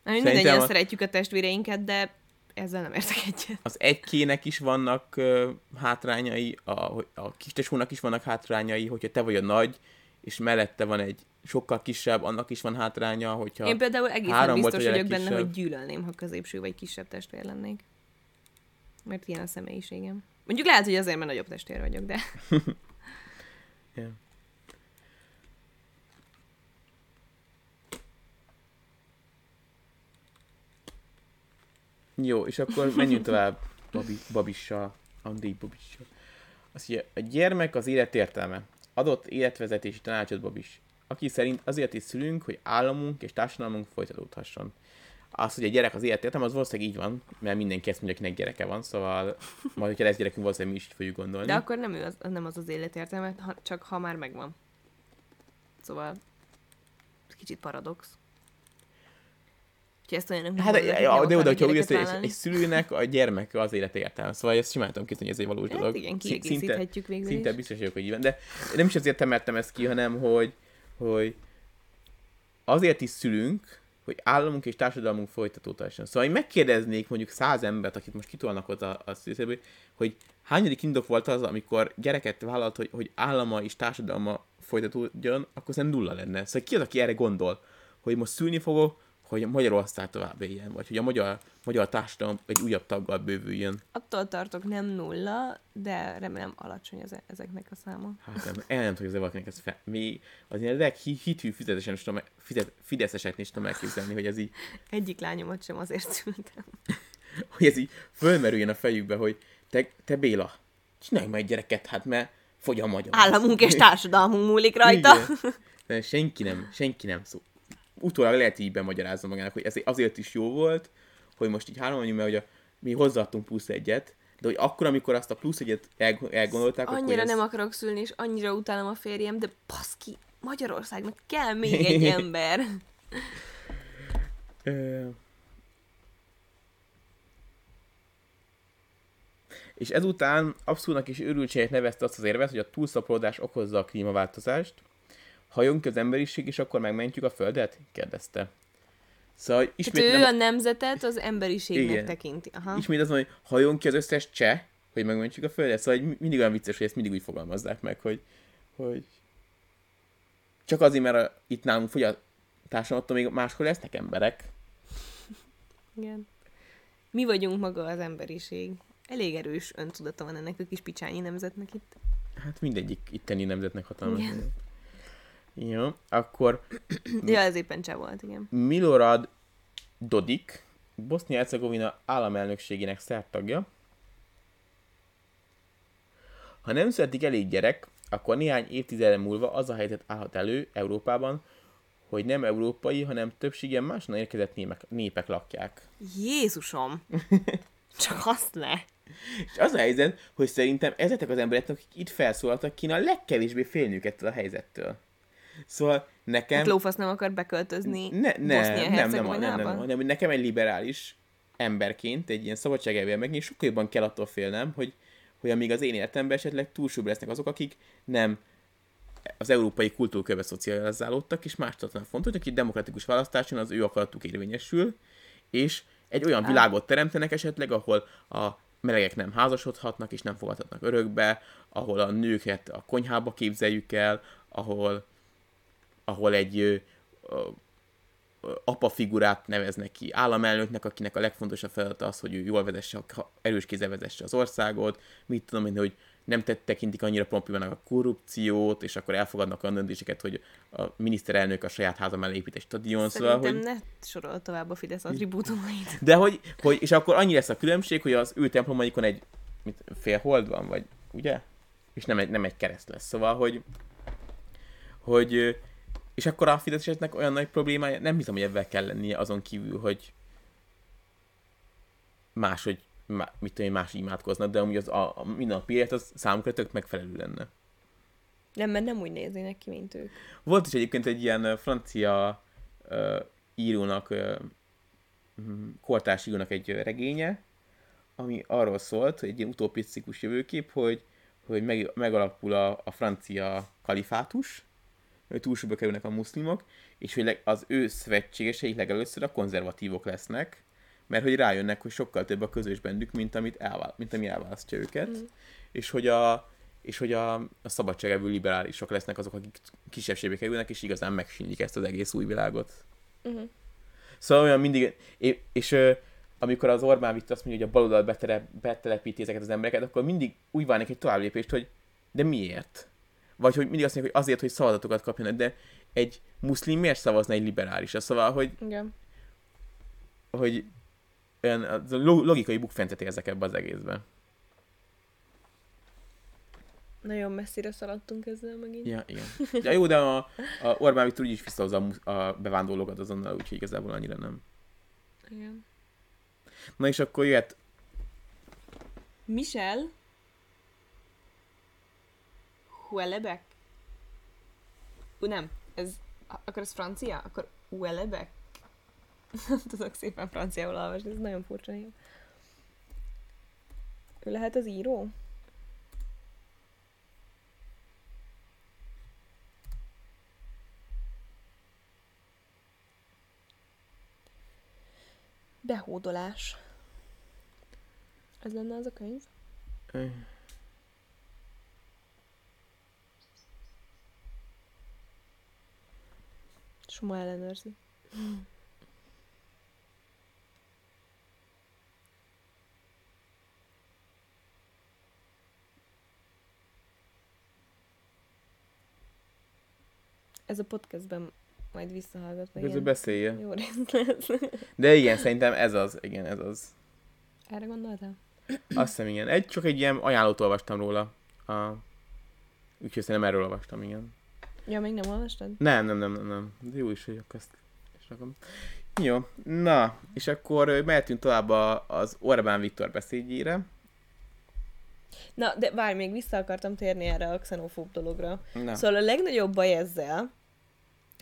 Szerintem mindannyian a... szeretjük a testvéreinket, de ezzel nem értek egyet. Az egykének is vannak uh, hátrányai, a, a kistesónak is vannak hátrányai, hogyha te vagy a nagy, és mellette van egy sokkal kisebb, annak is van hátránya, hogyha Én például egészen biztos vagyok benne, hogy gyűlölném, ha középső vagy kisebb testvér lennék. Mert ilyen a személyiségem. Mondjuk lehet, hogy azért, mert nagyobb testvér vagyok, de... [laughs] yeah. Jó, és akkor menjünk tovább Babi, Babissal, Andi Babissal. Azt mondja, a gyermek az élet értelme. Adott életvezetési tanácsot Babis, aki szerint azért is szülünk, hogy államunk és társadalmunk folytatódhasson. Az, hogy a gyerek az élet értelme, az valószínűleg így van, mert mindenki ezt mondja, akinek gyereke van, szóval majd, hogyha lesz gyerekünk, valószínűleg mi is így fogjuk gondolni. De akkor nem, ő az, nem az az életértelme, csak ha már megvan. Szóval kicsit paradox. Úgyhogy ezt olyan hát, ja, de oda, hogyha úgy egy, egy szülőnek a gyermek az élet értelme. Szóval ezt simán tudom hogy ez egy valós hát, dolog. igen, kiegészíthetjük végül Szinte is. biztos vagyok, hogy így van. De nem is azért temettem ezt ki, hanem hogy, hogy azért is szülünk, hogy államunk és társadalmunk folytatódhasson. Szóval én megkérdeznék mondjuk száz embert, akit most kitolnak ott a, a szülőszéből, hogy hányadik indok volt az, amikor gyereket vállalt, hogy, hogy állama és társadalma folytatódjon, akkor szerintem nulla lenne. Szóval ki az, aki erre gondol, hogy most szülni fogok, hogy Magyarország tovább éljen, vagy hogy a magyar, magyar társadalom egy újabb taggal bővüljön. Attól tartok nem nulla, de remélem alacsony ez, ezeknek a száma. Hát nem, el nem tudjuk valakinek ez fel. Mi az ilyen leghithű fizetesen is tudom, fizet, fideszesek is tudom elképzelni, hogy ez így... Egyik lányomat sem azért szültem. [laughs] hogy ez így fölmerüljön a fejükbe, hogy te, te Béla, csinálj majd gyereket, hát mert fogy a magyar. Államunk és társadalmunk múlik rajta. Igen. senki nem, senki nem szó utólag lehet így bemagyaráznom magának, hogy ez azért is jó volt, hogy most így három mondjuk, mert hogy a, mi hozzáadtunk plusz egyet, de hogy akkor, amikor azt a plusz egyet el, elgondolták, Annyira akkor nem ez... akarok szülni, és annyira utálom a férjem, de baszki, Magyarországnak kell még egy [laughs] ember. és ezután abszurdnak és őrültségek nevezte azt az érvet, hogy a túlszaporodás okozza a klímaváltozást, Hajunk ki az emberiség, és akkor megmentjük a Földet? kérdezte. Szóval ismét Tehát ő nem... a nemzetet az emberiségnek Igen. tekinti. Aha. Ismét az hogy hajunk ki az összes cseh, hogy megmentjük a Földet. Szóval mindig olyan vicces, hogy ezt mindig úgy fogalmazzák meg, hogy, hogy csak azért, mert a, itt nálunk fogy a társadalom, még máshol lesznek emberek. Igen. Mi vagyunk maga az emberiség. Elég erős öntudata van ennek a kis picsányi nemzetnek itt. Hát mindegyik itteni nemzetnek hatalmas. Igen. Jó, akkor... [clears throat] ja, ez éppen cseh volt, igen. Milorad Dodik, Bosznia-Hercegovina államelnökségének szertagja. Ha nem születik elég gyerek, akkor néhány évtizeden múlva az a helyzet állhat elő Európában, hogy nem európai, hanem többségen máshonnan érkezett népek, népek lakják. Jézusom! [laughs] Csak azt le! És az a helyzet, hogy szerintem ezek az emberek, akik itt felszólaltak, kéne a legkevésbé félniük ettől a helyzettől. Szóval nekem... Hát lófasz nem akar beköltözni ne, ne, nem, nem, nem, nem, nem, nem, nekem egy liberális emberként, egy ilyen szabadságelvél meg, én sokkal jobban kell attól félnem, hogy, hogy amíg az én életemben esetleg túlsúlyban lesznek azok, akik nem az európai kultúrkörbe szocializálódtak, és más tartanak. Fontos, hogy aki demokratikus választáson az ő akaratuk érvényesül, és egy olyan világot teremtenek esetleg, ahol a melegek nem házasodhatnak, és nem fogadhatnak örökbe, ahol a nőket a konyhába képzeljük el, ahol ahol egy apa figurát neveznek ki államelnöknek, akinek a legfontosabb feladata az, hogy ő jól vezesse, erős kézzel vezesse az országot, mit tudom én, hogy nem tekintik annyira promptban a korrupciót, és akkor elfogadnak olyan döntéseket, hogy a miniszterelnök a saját háza mellé épít egy stadion. Szóval, hogy... ne sorol tovább a Fidesz attribútumait. [laughs] De hogy, hogy, és akkor annyi lesz a különbség, hogy az ő templomaikon egy mit, hold van, vagy ugye? És nem egy, nem egy kereszt lesz. Szóval, hogy, hogy és akkor a Fideszesnek olyan nagy problémája, nem hiszem, hogy ebben kell lennie azon kívül, hogy máshogy, má, mit tudom más imádkoznak, de amúgy az a, a mindennapi élet az számukra tök megfelelő lenne. Nem, mert nem úgy néznének ki, mint ők. Volt is egyébként egy ilyen francia uh, írónak, uh, kortárs írónak egy regénye, ami arról szólt, hogy egy ilyen utopisztikus jövőkép, hogy, hogy meg, megalapul a, a francia kalifátus, hogy túlsúlyba kerülnek a muszlimok, és hogy az ő szövetségeseik legelőször a konzervatívok lesznek, mert hogy rájönnek, hogy sokkal több a közös bennük, mint, amit elvál, mint ami elválasztja őket, mm. és hogy a, és hogy a, a szabadságevő liberálisok lesznek azok, akik kisebbségbe kerülnek, és igazán megsínlik ezt az egész új világot. Uh-huh. Szóval olyan mindig, és, és amikor az Orbán Viktor azt mondja, hogy a baloldal betele, betelepíti ezeket az embereket, akkor mindig úgy várnak egy továbblépést, hogy de miért? Vagy hogy mindig azt mondják, hogy azért, hogy szavazatokat kapjanak, de egy muszlim miért szavazna egy liberális? Szóval, hogy, Igen. hogy olyan logikai bukfencet érzek ebbe az egészben. Nagyon messzire szaladtunk ezzel megint. Ja, igen. Ja, jó, de a, a Orbán Viktor úgyis visszahozza a, a bevándorlókat azonnal, úgyhogy igazából annyira nem. Igen. Na és akkor jöhet... Michel? Huelebek? Nem. Ez, akkor ez francia? Akkor Huelebek? [laughs] Nem tudok szépen franciául olvasni, ez nagyon furcsa név. Ő lehet az író? Behódolás. Ez lenne az a könyv? Soma ellenőrzi. Ez a podcastben majd visszahallgat meg. Ez beszélje. Jó lesz. De igen, szerintem ez az. Igen, ez az. Erre gondoltál? Azt hiszem, igen. Egy, csak egy ilyen ajánlót olvastam róla. A... Úgyhogy szerintem erről olvastam, igen. Ja, még nem olvastad? Nem, nem, nem, nem, nem. De jó is, hogy akkor ezt és rakom. Jó, na, és akkor mehetünk tovább az Orbán Viktor beszédjére. Na, de várj, még vissza akartam térni erre a xenofób dologra. Na. Szóval a legnagyobb baj ezzel,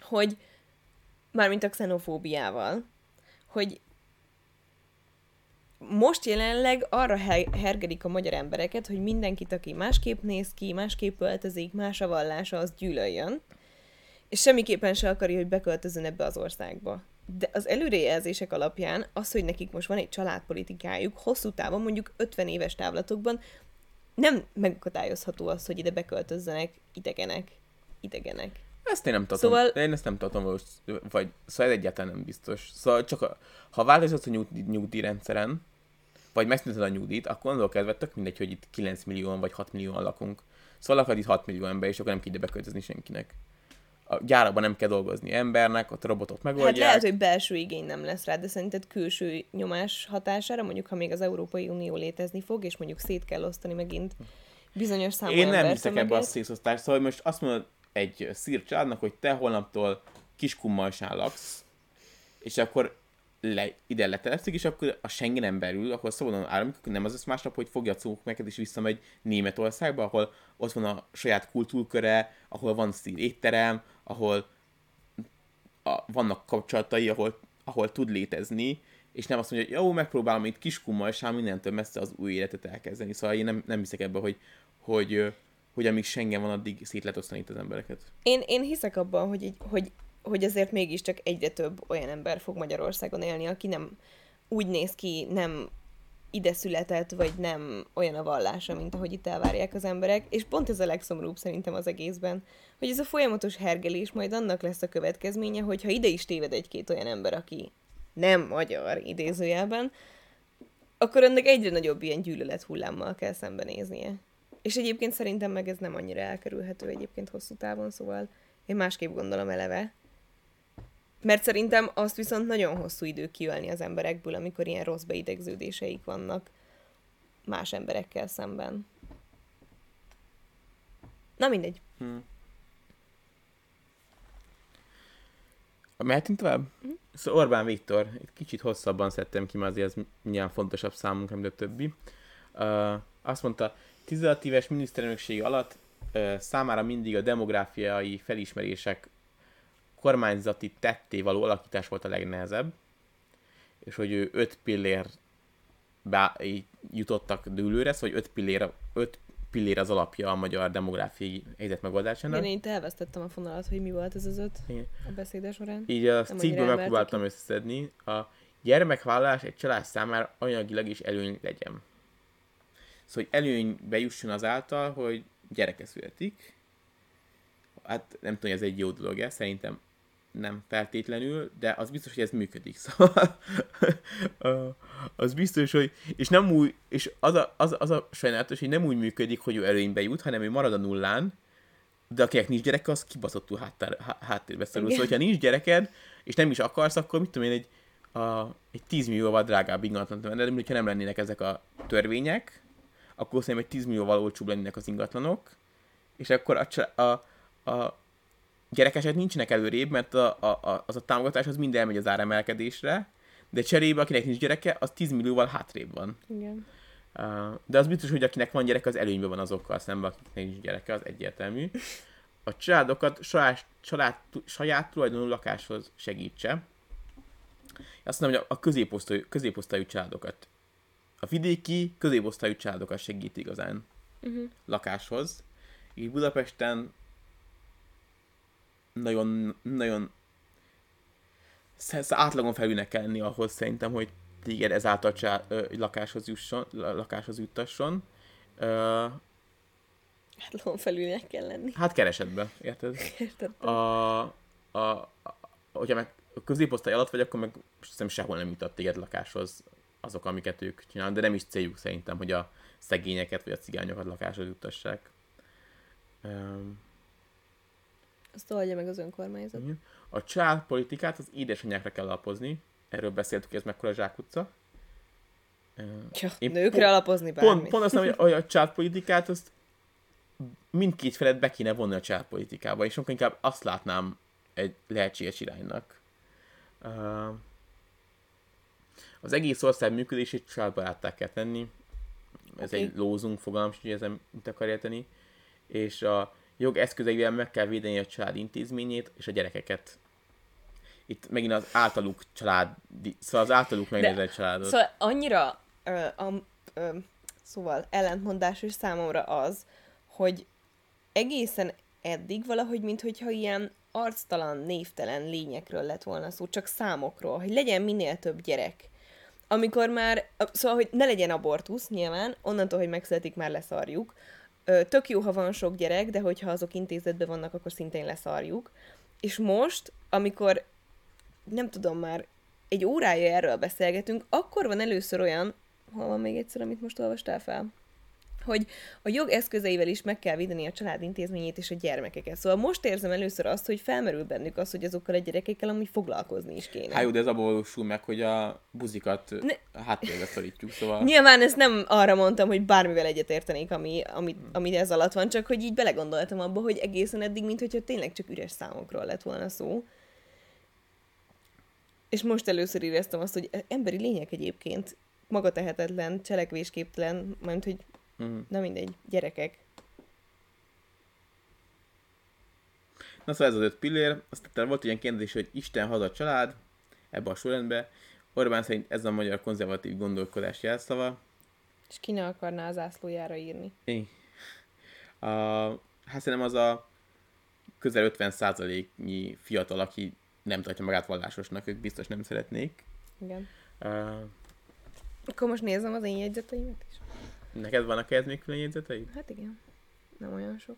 hogy mármint a xenofóbiával, hogy most jelenleg arra hergedik a magyar embereket, hogy mindenkit, aki másképp néz ki, másképp öltözik, más a vallása, az gyűlöljön, és semmiképpen se akarja, hogy beköltözön ebbe az országba. De az előrejelzések alapján az, hogy nekik most van egy családpolitikájuk, hosszú távon, mondjuk 50 éves távlatokban, nem megakadályozható az, hogy ide beköltözzenek idegenek. Idegenek. Ezt én nem tartom. Szóval... Én ezt nem tartom, vagy szóval ez egyáltalán nem biztos. Szóval csak a, ha változott a nyugdíj, nyugdíjrendszeren, vagy megszünteted a nyugdíjt, akkor onnantól kezdve tök mindegy, hogy itt 9 millióan vagy 6 millióan lakunk. Szóval lakad itt 6 millió ember, és akkor nem kell ide beköltözni senkinek. A gyárakban nem kell dolgozni embernek, ott a robotok megoldják. Hát lehet, hogy belső igény nem lesz rá, de szerinted külső nyomás hatására, mondjuk ha még az Európai Unió létezni fog, és mondjuk szét kell osztani megint bizonyos számú Én nem hiszek ebbe a szétosztást, szóval most azt mondod, egy szír családnak, hogy te holnaptól Kiskunmalsán laksz, és akkor le, ide letelepszik, és akkor a Schengenen belül, akkor szabadon állunk, akkor nem az az másnap, hogy fogja a neked, és visszamegy Németországba, ahol ott van a saját kultúrköre, ahol van szír étterem, ahol a, vannak kapcsolatai, ahol, ahol tud létezni, és nem azt mondja, hogy jó, megpróbálom itt Kiskunmalsán mindentől messze az új életet elkezdeni. Szóval én nem, nem hiszek ebbe, hogy, hogy hogy amíg Schengen van, addig szét lehet osztani az embereket. Én, én hiszek abban, hogy, hogy, hogy azért mégiscsak egyre több olyan ember fog Magyarországon élni, aki nem úgy néz ki, nem ide született, vagy nem olyan a vallása, mint ahogy itt elvárják az emberek, és pont ez a legszomorúbb szerintem az egészben, hogy ez a folyamatos hergelés majd annak lesz a következménye, hogy ha ide is téved egy-két olyan ember, aki nem magyar idézőjelben, akkor ennek egyre nagyobb ilyen gyűlölet hullámmal kell szembenéznie. És egyébként szerintem meg ez nem annyira elkerülhető egyébként hosszú távon, szóval én másképp gondolom eleve. Mert szerintem azt viszont nagyon hosszú idő kiölni az emberekből, amikor ilyen rossz beidegződéseik vannak más emberekkel szemben. Na mindegy. Hmm. Mehetünk tovább? Mm. Szóval Orbán Viktor, egy kicsit hosszabban szedtem ki, mert azért ez nyilván fontosabb számunkra, mint a többi. Uh, azt mondta, 16 éves miniszterelnökség alatt ö, számára mindig a demográfiai felismerések kormányzati tetté való alakítás volt a legnehezebb, és hogy ő öt pillér így jutottak dőlőre, szóval öt pillér, öt pillér az alapja a magyar demográfiai helyzet megoldásának. Én itt elvesztettem a fonalat, hogy mi volt ez az öt Igen. a beszéde során. Így a cikkből megpróbáltam összeszedni. A gyermekvállalás egy család számára anyagilag is előny legyen. Szóval, hogy előnybe jusson azáltal, hogy gyereke születik. Hát nem tudom, hogy ez egy jó dolog-e, szerintem nem feltétlenül, de az biztos, hogy ez működik. [laughs] Szóval az biztos, hogy és nem úgy, és az a, az, az a sajnálatos, hogy nem úgy működik, hogy ő előnybe jut, hanem ő marad a nullán, de akinek nincs gyereke, az kibaszottul háttár, há- háttérbe szorul. Szóval, ha nincs gyereked, és nem is akarsz, akkor mit tudom én, egy, a, egy 10 millióval drágább ingatlant venni, de hogyha nem lennének ezek a törvények, akkor szerintem egy 10 millióval olcsóbb lennének az ingatlanok, és akkor a, a, a gyerekesek nincsenek előrébb, mert a, a, a, az a támogatás az mind elmegy az áremelkedésre, de cserébe, akinek nincs gyereke, az 10 millióval hátrébb van. Igen. Uh, de az biztos, hogy akinek van gyereke, az előnyben van azokkal szemben, akiknek nincs gyereke, az egyértelmű. A családokat saját, család, saját tulajdonú lakáshoz segítse. Azt mondom, hogy a középosztályú, középosztályú családokat, a vidéki középosztályú családokat segít igazán Uh-huh. lakáshoz. Így Budapesten nagyon, nagyon átlagon felülnek kell lenni ahhoz szerintem, hogy téged ezáltal csá, lakáshoz, jusson, la- lakáshoz juttasson. Ö, Hát lón felülnek kell lenni. hát keresetbe, érted? [laughs] Érted? A, a, a, hogyha meg középosztály alatt vagy, akkor meg szerintem sehol nem jutott téged lakáshoz azok, amiket ők csinálnak, de nem is céljuk szerintem, hogy a szegényeket vagy a cigányokat lakáshoz juttassák. Um, Azt oldja meg az önkormányzat. Igen. A családpolitikát az édesanyákra kell alapozni. Erről beszéltük, ez mekkora zsákutca. Ja, Én nőkre pont- alapozni bármi. Pont, pont azt mondom, hogy a családpolitikát azt mindkét felet be kéne vonni a családpolitikába, és sokkal inkább azt látnám egy lehetséges iránynak. Az egész ország működését családbaráttá kell tenni. Ez Oké. egy lózunk fogalm, hogy ezen mit akar érteni. És a jog eszközeivel meg kell védeni a család intézményét és a gyerekeket. Itt megint az általuk család, szóval az általuk megnézett családot. Szóval annyira ö, a, ö, szóval ellentmondásos számomra az, hogy egészen eddig valahogy, mintha ilyen arctalan, névtelen lényekről lett volna szó, csak számokról, hogy legyen minél több gyerek. Amikor már, szóval, hogy ne legyen abortusz, nyilván, onnantól, hogy megszületik, már leszarjuk. Tök jó, ha van sok gyerek, de hogyha azok intézetben vannak, akkor szintén leszarjuk. És most, amikor nem tudom már, egy órája erről beszélgetünk, akkor van először olyan, hol van még egyszer, amit most olvastál fel? Hogy a jog eszközeivel is meg kell védeni a család intézményét és a gyermekeket. Szóval most érzem először azt, hogy felmerül bennük az, hogy azokkal a gyerekekkel amúgy foglalkozni is kéne. Hát jó, de ez abból valósul meg, hogy a buzikat Ne- háttérbe szorítjuk, szóval... Nyilván ezt nem arra mondtam, hogy bármivel egyetértenék, ami, ami, ami ez alatt van, csak hogy így belegondoltam abba, hogy egészen eddig, mint hogyha tényleg csak üres számokról lett volna szó. És most először éreztem azt, hogy emberi lények egyébként magatehetetlen, cselekvésképtelen, mert hogy Mhm. na mindegy, gyerekek. Na szóval ez az öt pillér. Aztán volt ilyen kérdés, hogy Isten, haza, család, ebbe a sorrendbe. Orbán szerint ez a magyar konzervatív gondolkodás jelszava. És ki ne akarná az zászlójára írni. Én. A, hát szerintem az a közel 50 nyi fiatal, aki nem tartja magát vallásosnak, ők biztos nem szeretnék. Igen. Uh, Akkor most nézem az én jegyzeteimet is. Neked vannak ehhez még külön jegyzeteid? Hát igen. Nem olyan sok.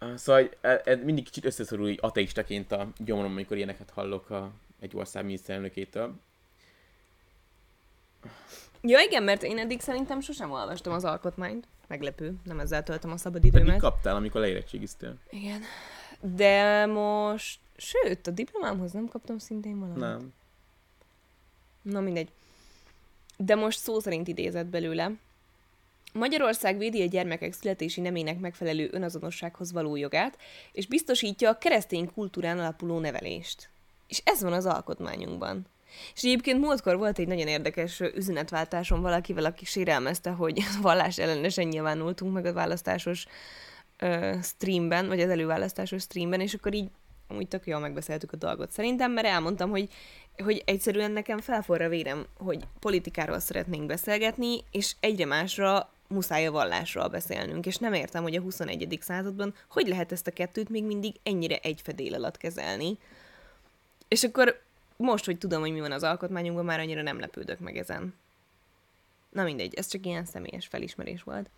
Uh, szóval e, e, mindig kicsit összeszorul így ateistaként a gyomrom, amikor ilyeneket hallok a, egy ország miniszterelnökétől. Ja, igen, mert én eddig szerintem sosem olvastam az alkotmányt. Meglepő, nem ezzel töltöm a Pedig szabadidőmet. kaptál, amikor leérettségiztél. Igen. De most... Sőt, a diplomámhoz nem kaptam szintén valamit. Nem. Na mindegy. De most szó szerint idézett belőle. Magyarország védi a gyermekek születési nemének megfelelő önazonossághoz való jogát, és biztosítja a keresztény kultúrán alapuló nevelést. És ez van az alkotmányunkban. És egyébként múltkor volt egy nagyon érdekes üzenetváltásom valakivel, aki sérelmezte, hogy [laughs] vallás ellenesen nyilvánultunk meg a választásos ö, streamben, vagy az előválasztásos streamben, és akkor így amúgy tök jól megbeszéltük a dolgot szerintem, mert elmondtam, hogy, hogy egyszerűen nekem felforra vérem, hogy politikáról szeretnénk beszélgetni, és egyre másra muszáj a vallásról beszélnünk, és nem értem, hogy a 21. században hogy lehet ezt a kettőt még mindig ennyire egy fedél alatt kezelni. És akkor most, hogy tudom, hogy mi van az alkotmányunkban, már annyira nem lepődök meg ezen. Na mindegy, ez csak ilyen személyes felismerés volt.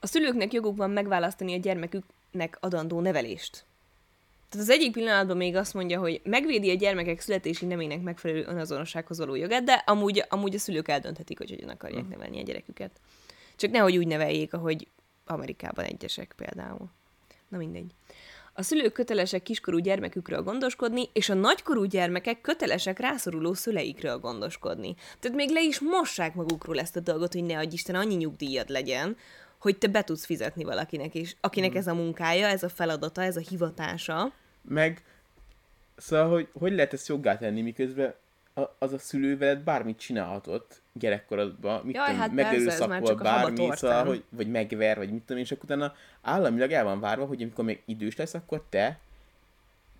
A szülőknek joguk van megválasztani a gyermeküknek adandó nevelést. Tehát az egyik pillanatban még azt mondja, hogy megvédi a gyermekek születési nemének megfelelő önazonossághoz való jogát, de amúgy, amúgy a szülők eldönthetik, hogy hogyan akarják nevelni a gyereküket. Csak nehogy úgy neveljék, ahogy Amerikában egyesek például. Na mindegy. A szülők kötelesek kiskorú gyermekükről gondoskodni, és a nagykorú gyermekek kötelesek rászoruló szüleikről gondoskodni. Tehát még le is mossák magukról ezt a dolgot, hogy ne adj Isten annyi nyugdíjad legyen, hogy te be tudsz fizetni valakinek is, akinek mm. ez a munkája, ez a feladata, ez a hivatása. Meg, szóval, hogy, hogy lehet ezt joggá tenni, miközben az a szülő veled bármit csinálhatott gyerekkorodban, mit Jaj, tudom, hát megerőszakol bármi, szóval, hogy, vagy megver, vagy mit tudom én, és akkor utána államilag el van várva, hogy amikor még idős lesz, akkor te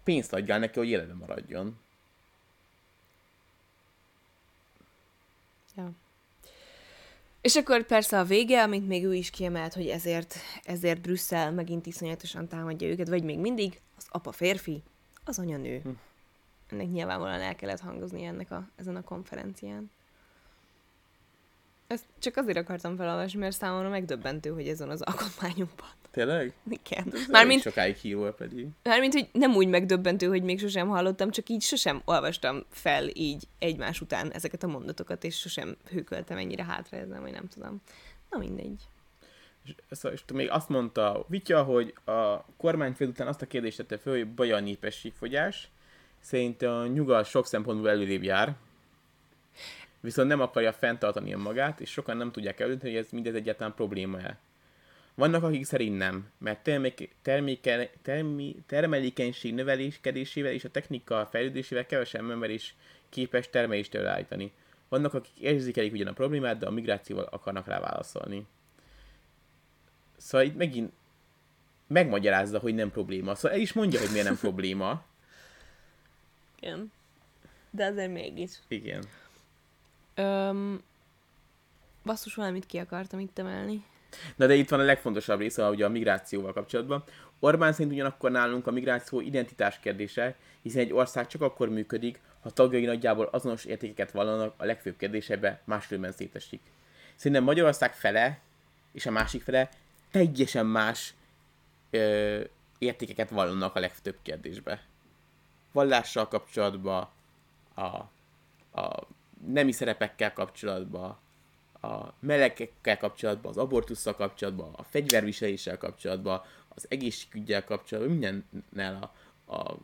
pénzt adjál neki, hogy életben maradjon. Ja. És akkor persze a vége, amit még ő is kiemelt, hogy ezért, ezért Brüsszel megint iszonyatosan támadja őket, vagy még mindig, az apa férfi, az anya nő. Hm. Ennek nyilvánvalóan el kellett hangozni ennek a, ezen a konferencián. Ezt csak azért akartam felolvasni, mert számomra megdöbbentő, hogy ez van az alkotmányunkban. Tényleg? Igen. Mármint, sokáig hírva pedig. Mármint, hogy nem úgy megdöbbentő, hogy még sosem hallottam, csak így sosem olvastam fel így egymás után ezeket a mondatokat, és sosem hőköltem ennyire hátra ezzel, vagy nem tudom. Na mindegy. És, és még azt mondta Vitya, hogy a kormányfő után azt a kérdést tette föl, hogy baj a népességfogyás. Szerint a nyugat sok szempontból előrébb jár, viszont nem akarja fenntartani a magát, és sokan nem tudják eldönteni, hogy ez mindez egyáltalán probléma-e. Vannak, akik szerint nem, mert terméke, terméke, termi, termelékenység növeléskedésével és a technika fejlődésével kevesebb ember is képes termelést előállítani. Vannak, akik érzékelik ugyan a problémát, de a migrációval akarnak rá válaszolni. Szóval itt megint megmagyarázza, hogy nem probléma. Szóval el is mondja, hogy miért nem [laughs] probléma. Igen. De azért mégis. Igen. Öm, basszus, valamit ki akartam itt emelni. Na de itt van a legfontosabb része, ugye a migrációval kapcsolatban. Orbán szerint ugyanakkor nálunk a migráció identitás kérdése, hiszen egy ország csak akkor működik, ha tagjai nagyjából azonos értékeket vallanak, a legfőbb kérdésebe máskülönben szétesik. Szerintem Magyarország fele és a másik fele teljesen más ö, értékeket vallanak a legfőbb kérdésbe. Vallással kapcsolatban, a, a nemi szerepekkel kapcsolatban, a melegekkel kapcsolatban, az abortusszal kapcsolatban, a fegyverviseléssel kapcsolatban, az egészségügyel kapcsolatban, mindennel a, a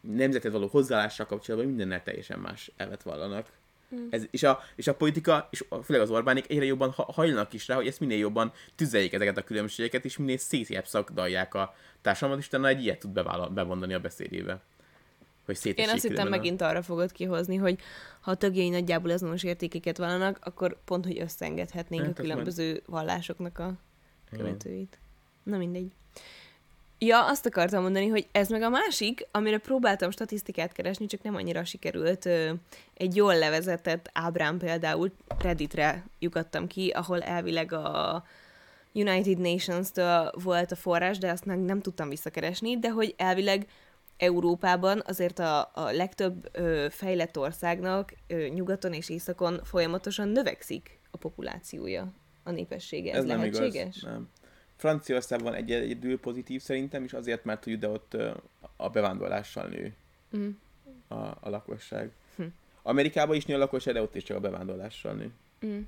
nemzetet való hozzáállással kapcsolatban mindennel teljesen más elvet vallanak. Hmm. Ez, és, a, és a politika, és főleg az Orbánik egyre jobban hajlanak is rá, hogy ezt minél jobban tüzeljék ezeket a különbségeket, és minél szétjebb szakdalják a társadalmat, és utána egy ilyet tud bevondani a beszédébe hogy Én azt hittem megint arra fogod kihozni, hogy ha a tagjai nagyjából azonos értékeket vallanak, akkor pont, hogy összeengedhetnénk hát, a különböző majd... vallásoknak a követőit. Na mindegy. Ja, azt akartam mondani, hogy ez meg a másik, amire próbáltam statisztikát keresni, csak nem annyira sikerült. Egy jól levezetett ábrán például Redditre lyukadtam ki, ahol elvileg a United Nations-től volt a forrás, de azt meg nem tudtam visszakeresni, de hogy elvileg Európában azért a, a legtöbb ö, fejlett országnak ö, nyugaton és északon folyamatosan növekszik a populációja, a népessége. Ez, Ez lehetséges? Nem, igaz. nem. Franciaországban egy egyedül pozitív szerintem, és azért, mert hogy de ott a bevándorlással nő mm. a, a lakosság. Hm. Amerikában is nő a lakosság, de ott is csak a bevándorlással nő. Mm.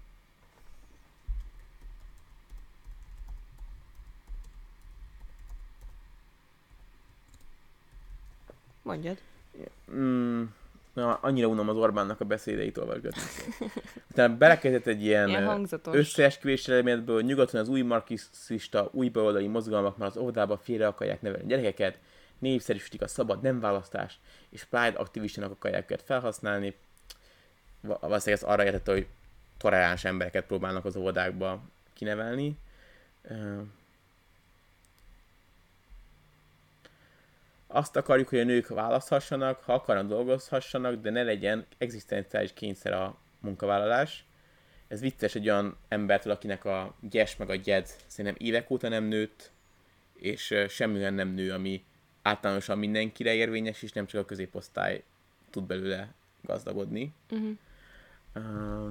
Mondjad. Mm, na, annyira unom az Orbánnak a beszédeit olvasgatni. [laughs] Tehát belekezdett egy ilyen, ilyen összeesküvés elméletből, nyugaton az új marxisztista, új baloldali mozgalmak már az óvodába félre akarják nevelni gyerekeket, népszerűsítik a szabad nem választást, és Pride aktivistának akarják őket felhasználni. Valószínűleg ez arra értette, hogy toleráns embereket próbálnak az óvodákba kinevelni. Azt akarjuk, hogy a nők választhassanak, ha akarnak dolgozhassanak, de ne legyen egzisztenciális kényszer a munkavállalás. Ez vicces egy olyan embertől, akinek a gyes meg a gyed szerintem évek óta nem nőtt, és semmilyen nem nő, ami általánosan mindenkire érvényes, és nem csak a középosztály tud belőle gazdagodni. Uh-huh. Uh,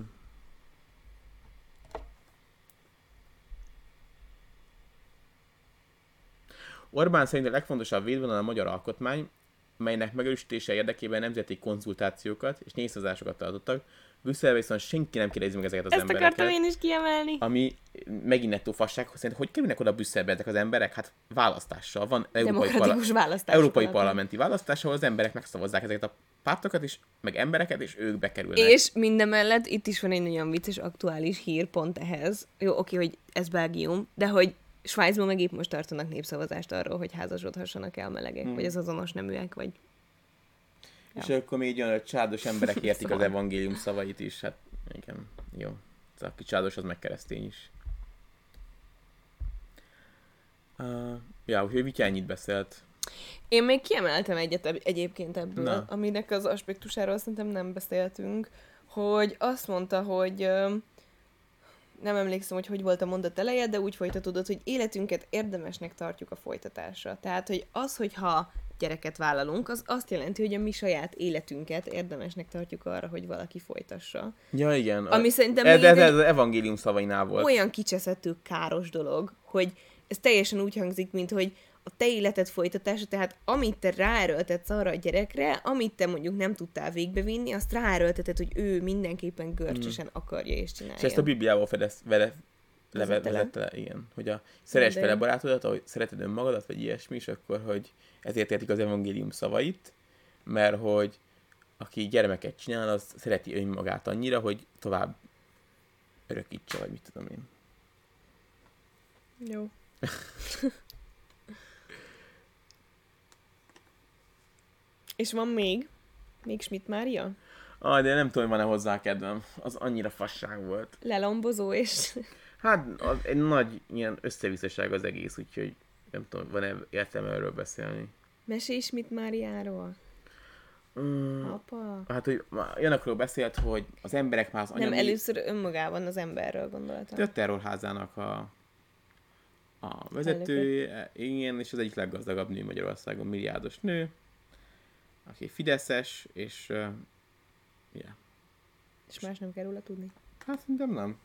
Orbán szerint a legfontosabb védvonal a magyar alkotmány, melynek megerősítése érdekében nemzeti konzultációkat és népszavazásokat tartottak. Brüsszelben viszont senki nem kérdezi meg ezeket az Ezt embereket. akartam én is kiemelni. Ami megint nettó fasság, hogy szerint hogy kerülnek oda Brüsszelbe ezek az emberek? Hát választással van. Európai, Demokratikus választás. európai parlamenti választás, ahol az emberek megszavazzák ezeket a pártokat is, meg embereket, és ők bekerülnek. És mindemellett itt is van egy nagyon vicces aktuális hír pont ehhez. Jó, oké, hogy ez Belgium, de hogy Svájcban meg épp most tartanak népszavazást arról, hogy házasodhassanak-e a melegek, hmm. vagy az azonos neműek, vagy... És akkor még olyan, hogy csádos emberek [laughs] értik az evangélium szavait is, hát igen, jó. Az aki csádos, az meg keresztény is. Uh, ja, úgyhogy Vitya ennyit beszélt. Én még kiemeltem egyet egyébként ebből, Na. aminek az aspektusáról szerintem nem beszéltünk, hogy azt mondta, hogy nem emlékszem, hogy hogy volt a mondat eleje, de úgy folytatódott, hogy életünket érdemesnek tartjuk a folytatásra. Tehát, hogy az, hogyha gyereket vállalunk, az azt jelenti, hogy a mi saját életünket érdemesnek tartjuk arra, hogy valaki folytassa. Ja, igen. Ami szerintem ez, ez, ez az evangélium szavainál volt. olyan kicseszettő káros dolog, hogy ez teljesen úgy hangzik, mint hogy a te életed folytatása, tehát amit te ráerőltetsz arra a gyerekre, amit te mondjuk nem tudtál végbevinni, azt ráerőlteted, hogy ő mindenképpen görcsösen akarja és csinálja. És ezt a Bibliával fedez, vele, leve, Vezette le? igen. Hogy a szeresd De- vele barátodat, ahogy szereted önmagadat, vagy ilyesmi, és akkor, hogy ezért értik az evangélium szavait, mert hogy aki gyermeket csinál, az szereti önmagát annyira, hogy tovább örökítse, vagy mit tudom én. Jó. [laughs] És van még? Még Schmidt Mária? Ah, de nem tudom, hogy van-e hozzá kedvem. Az annyira fasság volt. Lelombozó és... Hát az egy nagy ilyen összevisszaság az egész, úgyhogy nem tudom, van-e értelme erről beszélni. Mesélj Schmidt Máriáról. Mm, Apa. hát, hogy olyanokról beszélt, hogy az emberek már az Nem, anyami... először önmagában az emberről gondoltam. a terrorházának a, a vezetője, igen, és az egyik leggazdagabb nő Magyarországon, milliárdos nő, aki fideszes, és uh, yeah. És más nem kell róla tudni. hát szerintem nem.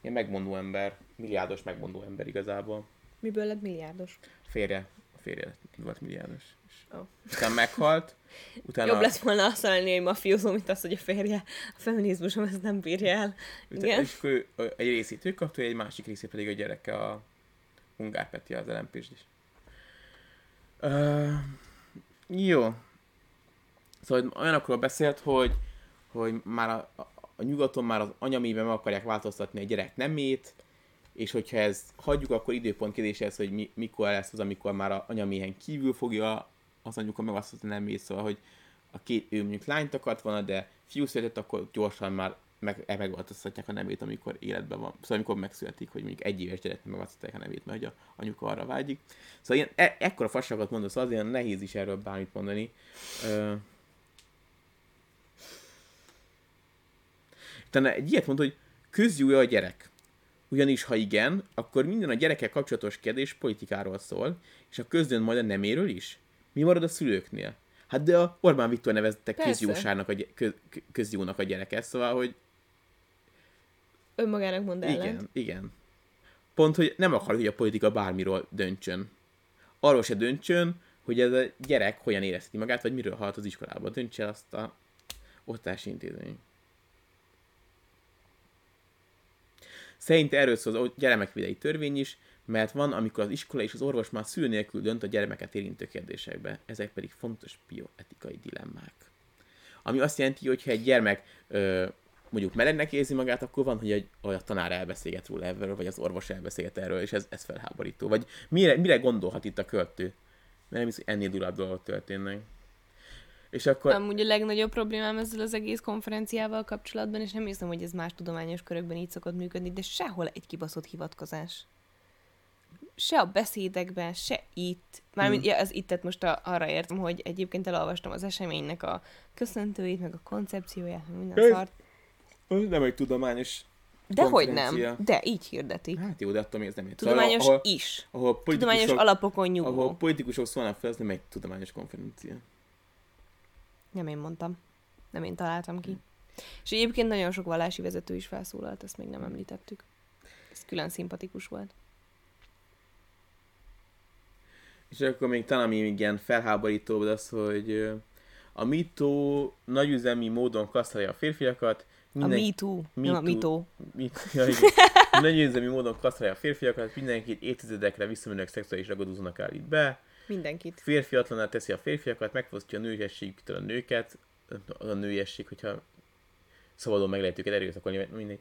Ilyen megmondó ember, milliárdos megmondó ember igazából. Miből lett milliárdos? Férje, a férje volt milliárdos. És Ó. utána meghalt, [laughs] utána, Jobb lett volna azt mondani, hogy mafiózó, mint az, hogy a férje. A feminizmusom ezt nem bírja el. utána Igen. és akkor egy részét ő kapta, egy másik részét pedig a gyereke a Ungár Peti, az lmp is. Uh, jó. Szóval olyanokról beszélt, hogy, hogy már a, a, nyugaton már az anyamébe meg akarják változtatni a gyerek nemét, és hogyha ez hagyjuk, akkor időpont kérdés ez, hogy mi, mikor lesz az, amikor már a anyaméhen kívül fogja az anyuka megváltoztatni a nemét, szóval, hogy a két, ő mondjuk lányt akart volna, de fiú született, akkor gyorsan már meg, e- megváltoztatják a nevét, amikor életben van. Szóval amikor megszületik, hogy mondjuk egy éves gyereknek megváltoztatják a nevét, mert hogy a anyuka arra vágyik. Szóval ilyen, e, ekkora fasságot mondasz, az ilyen nehéz is erről bármit mondani. Ö... Utána egy ilyet mondta, hogy közjúja a gyerek. Ugyanis, ha igen, akkor minden a gyerekkel kapcsolatos kérdés politikáról szól, és a közdön majd a neméről is. Mi marad a szülőknél? Hát de a Orbán Viktor nevezte közjósának a, gy- kö, kö- közjónak a gyereket, szóval, hogy Önmagának mond ellent. igen, igen. Pont, hogy nem akar, hogy a politika bármiről döntsön. Arról se döntsön, hogy ez a gyerek hogyan érezheti magát, vagy miről halt az iskolában. Döntse azt a oktatási intézmény. Szerint erről szól az gyermekvédelmi törvény is, mert van, amikor az iskola és az orvos már szülő nélkül dönt a gyermeket érintő kérdésekbe. Ezek pedig fontos bioetikai dilemmák. Ami azt jelenti, hogy ha egy gyermek ö, mondjuk melegnek érzi magát, akkor van, hogy egy, hogy a tanár elbeszélget róla erről, vagy az orvos elbeszélget erről, és ez, ez felháborító. Vagy mire, mire gondolhat itt a költő? Mert nem hisz, hogy ennél durább dolgok történnek. És akkor... Amúgy a legnagyobb problémám ezzel az egész konferenciával kapcsolatban, és nem hiszem, hogy ez más tudományos körökben így szokott működni, de sehol egy kibaszott hivatkozás. se a beszédekben, se itt, mármint Hmm. ja, az ittet most a, arra értem, hogy egyébként elolvastam az eseménynek a köszöntőit, meg a koncepcióját, meg minden Öh. szart. Ez nem egy tudományos De hogy nem, de így hirdetik. Hát jó, de attól még ez nem egy. Tudományos ahol, is. ahol Tudományos alapokon nyugvó. ahol politikusok szólnak fel, az nem egy tudományos konferencia. Nem én mondtam. Nem én találtam ki. És egyébként nagyon sok vallási vezető is felszólalt, ezt még nem említettük. Ez külön szimpatikus volt. És akkor még talán ami még ilyen felháborítóbb az, hogy a mitó nagyüzemi módon kasztrálja a férfiakat, A Me Too, nem a Me Mitó. mit, ja, igen. [laughs] nagyüzemi módon kasztrálja a férfiakat, mindenkit évtizedekre visszamenőleg szexuális ragadozónak állít be, Mindenkit. férfiatlaná teszi a férfiakat, megfosztja a nőiességüktől a nőket, az a nőiesség, hogyha szabadon meg lehet őket erőszakolni, mindegy.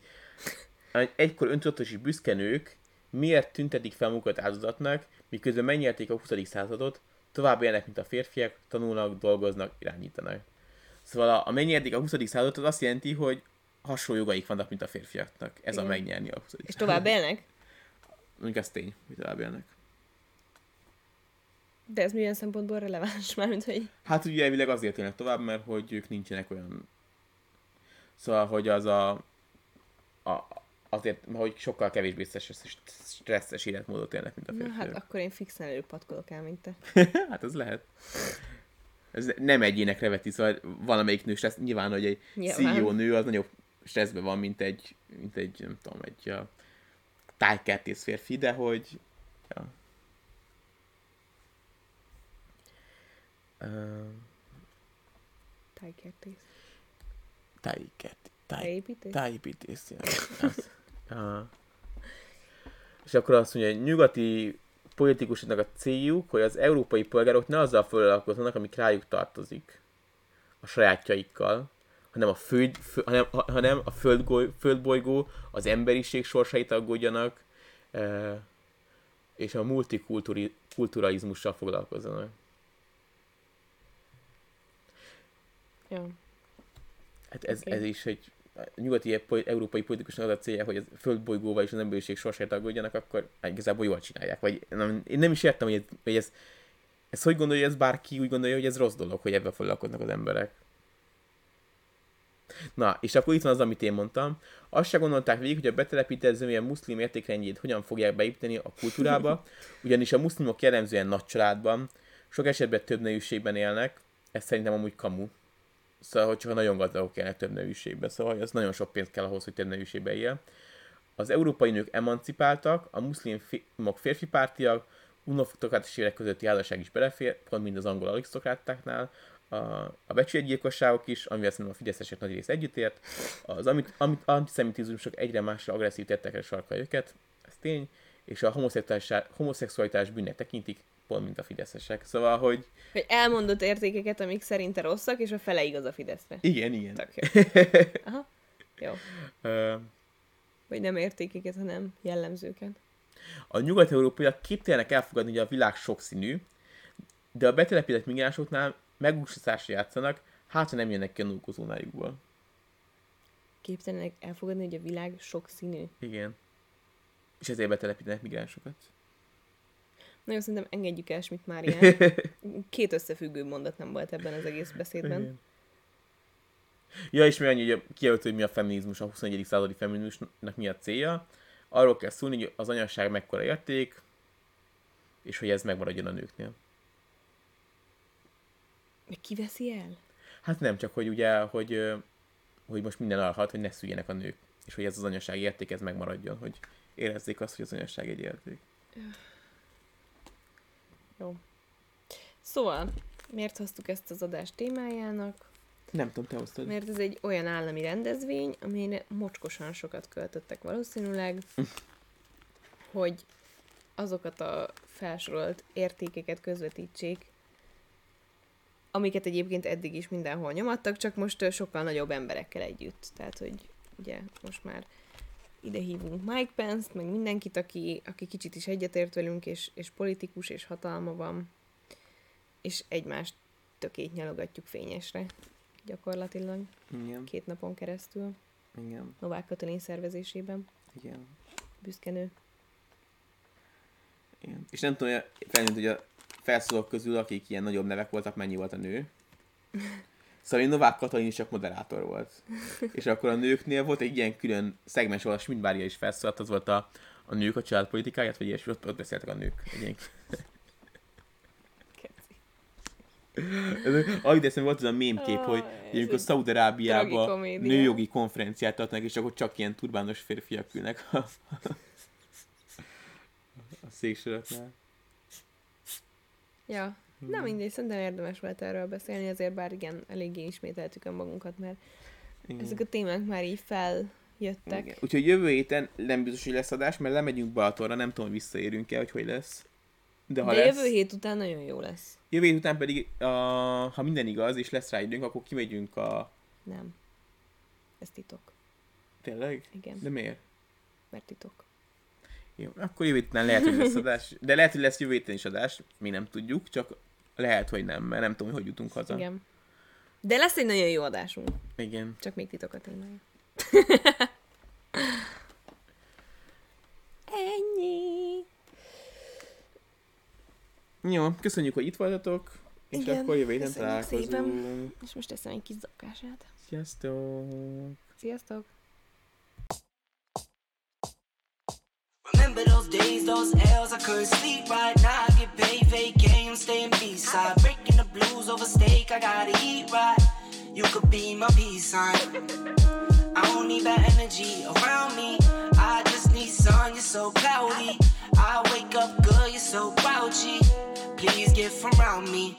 Egykor öntudatos és büszke nők miért tüntetik fel magukat áldozatnak, miközben megnyerték a 20. századot, tovább élnek, mint a férfiak, tanulnak, dolgoznak, irányítanak. Szóval a, a megnyerik a 20. századot, az azt jelenti, hogy hasonló jogaik vannak, mint a férfiaknak. Ez Igen. a megnyerni a 20. És tovább élnek? Mondjuk ez tény, hogy tovább élnek. De ez milyen szempontból releváns? [laughs] Mármint, hogy Hát ugye elvileg azért élnek tovább, mert hogy ők nincsenek olyan... Szóval, hogy az a... a azért, hogy sokkal kevésbé stresszes, stresszes életmódot élnek, mint a na férfiak. hát akkor én fixen előpatkolok el, mint te. [laughs] hát ez lehet. Ez nem egyénekre veti, szóval valamelyik nő stressz, nyilván, hogy egy Nyilván. CEO nő az nagyobb stresszben van, mint egy, mint egy nem tudom, egy uh, tájkertész férfi, de hogy ja. Tájkertész. tájkert, táj, Tájépítés? Ja. És akkor azt mondja, hogy nyugati politikusoknak a céljuk, hogy az európai polgárok ne azzal foglalkozzanak, amik rájuk tartozik, a sajátjaikkal, hanem a, föld, fö, hanem, ha- hanem a földgoly, földbolygó, az emberiség sorsait aggódjanak, e, és a multikulturalizmussal foglalkozzanak. Ja. Hát ez, okay. ez is egy a nyugati po- európai politikusnak az a célja, hogy a földbolygóval és az emberiség sorsait aggódjanak, akkor igazából jól csinálják. Vagy nem, én nem is értem, hogy ez, hogy ez, ez hogy gondolja, hogy ez bárki úgy gondolja, hogy ez rossz dolog, hogy ebben foglalkoznak az emberek. Na, és akkor itt van az, amit én mondtam. Azt se gondolták végig, hogy a betelepített zömélyen muszlim értékrendjét hogyan fogják beépíteni a kultúrába, [laughs] ugyanis a muszlimok jellemzően nagy családban, sok esetben több nevűségben élnek, ez szerintem amúgy kamu. Szóval, hogy csak a nagyon gazdagok élnek több nevűségben, szóval az nagyon sok pénz kell ahhoz, hogy több nevűségben él. Az európai nők emancipáltak, a muszlimok férfi pártiak, unokratás évek közötti házasság is belefér, pont mind az angol arisztokrátáknál, a, a becsületgyilkosságok is, amivel szerintem a fideszesek nagy rész együttért, az amit, amit antiszemitizmusok egyre másra agresszív tettekre sarkalja őket, ez tény, és a homoszexualitás, homoszexualitás bűnnek tekintik, pont mint a fideszesek. Szóval, hogy Hogy elmondott értékeket, amik szerinte rosszak, és a fele igaz a Fideszre. igen, igen. Tök jó. [laughs] Aha. Jó. Ö, Vagy nem értékeket, hanem jellemzőket. A nyugat-európaiak képtelenek elfogadni, hogy a világ sokszínű, de a betelepített migránsoknál megúszásra játszanak, hát ha nem jönnek ki a nókozónájukból. Képtelenek elfogadni, hogy a világ sok színű. Igen. És ezért betelepítenek migránsokat. Nagyon szerintem engedjük el Schmidt Márián. [laughs] Két összefüggő mondat nem volt ebben az egész beszédben. Igen. Ja, és mi annyi, hogy kijelölt, hogy mi a feminizmus, a 21. századi feminizmusnak mi a célja. Arról kell szólni, hogy az anyasság mekkora érték, és hogy ez megmaradjon a nőknél. Meg ki veszi el? Hát nem, csak hogy ugye, hogy, hogy most minden arra hat, hogy ne szüljenek a nők. És hogy ez az anyaság érték, ez megmaradjon, hogy érezzék azt, hogy az anyaság egy érték. Jó. Szóval, miért hoztuk ezt az adást témájának? Nem tudom, te hoztad. Mert ez egy olyan állami rendezvény, amire mocskosan sokat költöttek valószínűleg, hogy azokat a felsorolt értékeket közvetítsék, amiket egyébként eddig is mindenhol nyomattak, csak most sokkal nagyobb emberekkel együtt. Tehát, hogy ugye most már ide hívunk Mike Pence-t, meg mindenkit, aki, aki kicsit is egyetért velünk, és, és politikus, és hatalma van, és egymást tökét nyalogatjuk fényesre, gyakorlatilag Igen, két napon keresztül, igen, Novák Katalin szervezésében, igen. büszkenő. Igen. És nem tudom, felnőtt, hogy a felszólók közül, akik ilyen nagyobb nevek voltak, mennyi volt a nő. [laughs] Szóval én Novák Katalin is csak moderátor volt. És akkor a nőknél volt egy ilyen külön szegmens, ahol a Schmidt is felszólalt, az volt a, a nők a családpolitikáját, vagy ilyesmi, ott, ott beszéltek a nők. Egy ilyen ahogy eszembe volt az a mémkép, oh, hogy amikor Szaudarábiában nőjogi konferenciát tartanak, és akkor csak ilyen turbános férfiak ülnek a, a széksoroknál. Ja. Na mindegy, szerintem érdemes volt erről beszélni, azért bár igen, eléggé ismételtük a magunkat, mert igen. ezek a témák már így feljöttek. Igen. Úgyhogy jövő héten nem biztos, hogy lesz adás, mert lemegyünk Balatonra, nem tudom, hogy visszaérünk-e, hogy hogy lesz. De, ha De lesz, jövő hét után nagyon jó lesz. Jövő hét után pedig, uh, ha minden igaz, és lesz rá időnk, akkor kimegyünk a... Nem. Ez titok. Tényleg? Igen. De miért? Mert titok. Jó, akkor jövő héten lehet, hogy lesz adás. De lehet, hogy lesz jövő héten is adás. Mi nem tudjuk, csak lehet, hogy nem, mert nem tudom, hogy jutunk haza. Igen. De lesz egy nagyon jó adásunk. Igen. Csak még titok a témája. Ennyi. Jó, köszönjük, hogy itt voltatok. És Igen, akkor jövő héten találkozunk. Szépen. És most teszem egy kis zakását. Sziasztok! Sziasztok! Remember those days, those L's, I couldn't sleep right now. I get paid, vacay, I'm staying B-side. Breaking the blues over steak, I gotta eat right. You could be my peace sign. I don't need bad energy around me. I just need sun, you're so cloudy. I wake up good, you're so grouchy. Please get from around me.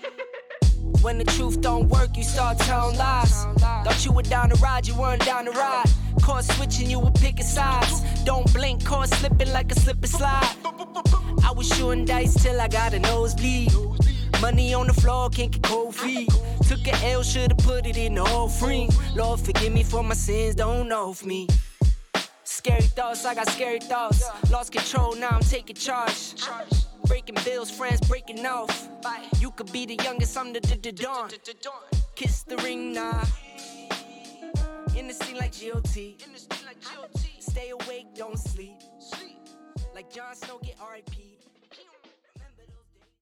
When the truth don't work, you start telling lies. Thought you were down to ride, you weren't down to ride. Caught switching, you were picking sides. Don't blink, caught slipping like a slip and slide. I was shooting dice till I got a nosebleed. Money on the floor, can't get cold feet. Took a L, should've put it in the offering. Lord, forgive me for my sins, don't know of me. Scary thoughts, I got scary thoughts. Lost control, now I'm taking charge. Breaking bills, friends breaking off. You could be the youngest, I'm the dawn. Kiss the ring, nah. In the scene like GOT. Stay awake, don't sleep. Like Jon Snow, get RIP.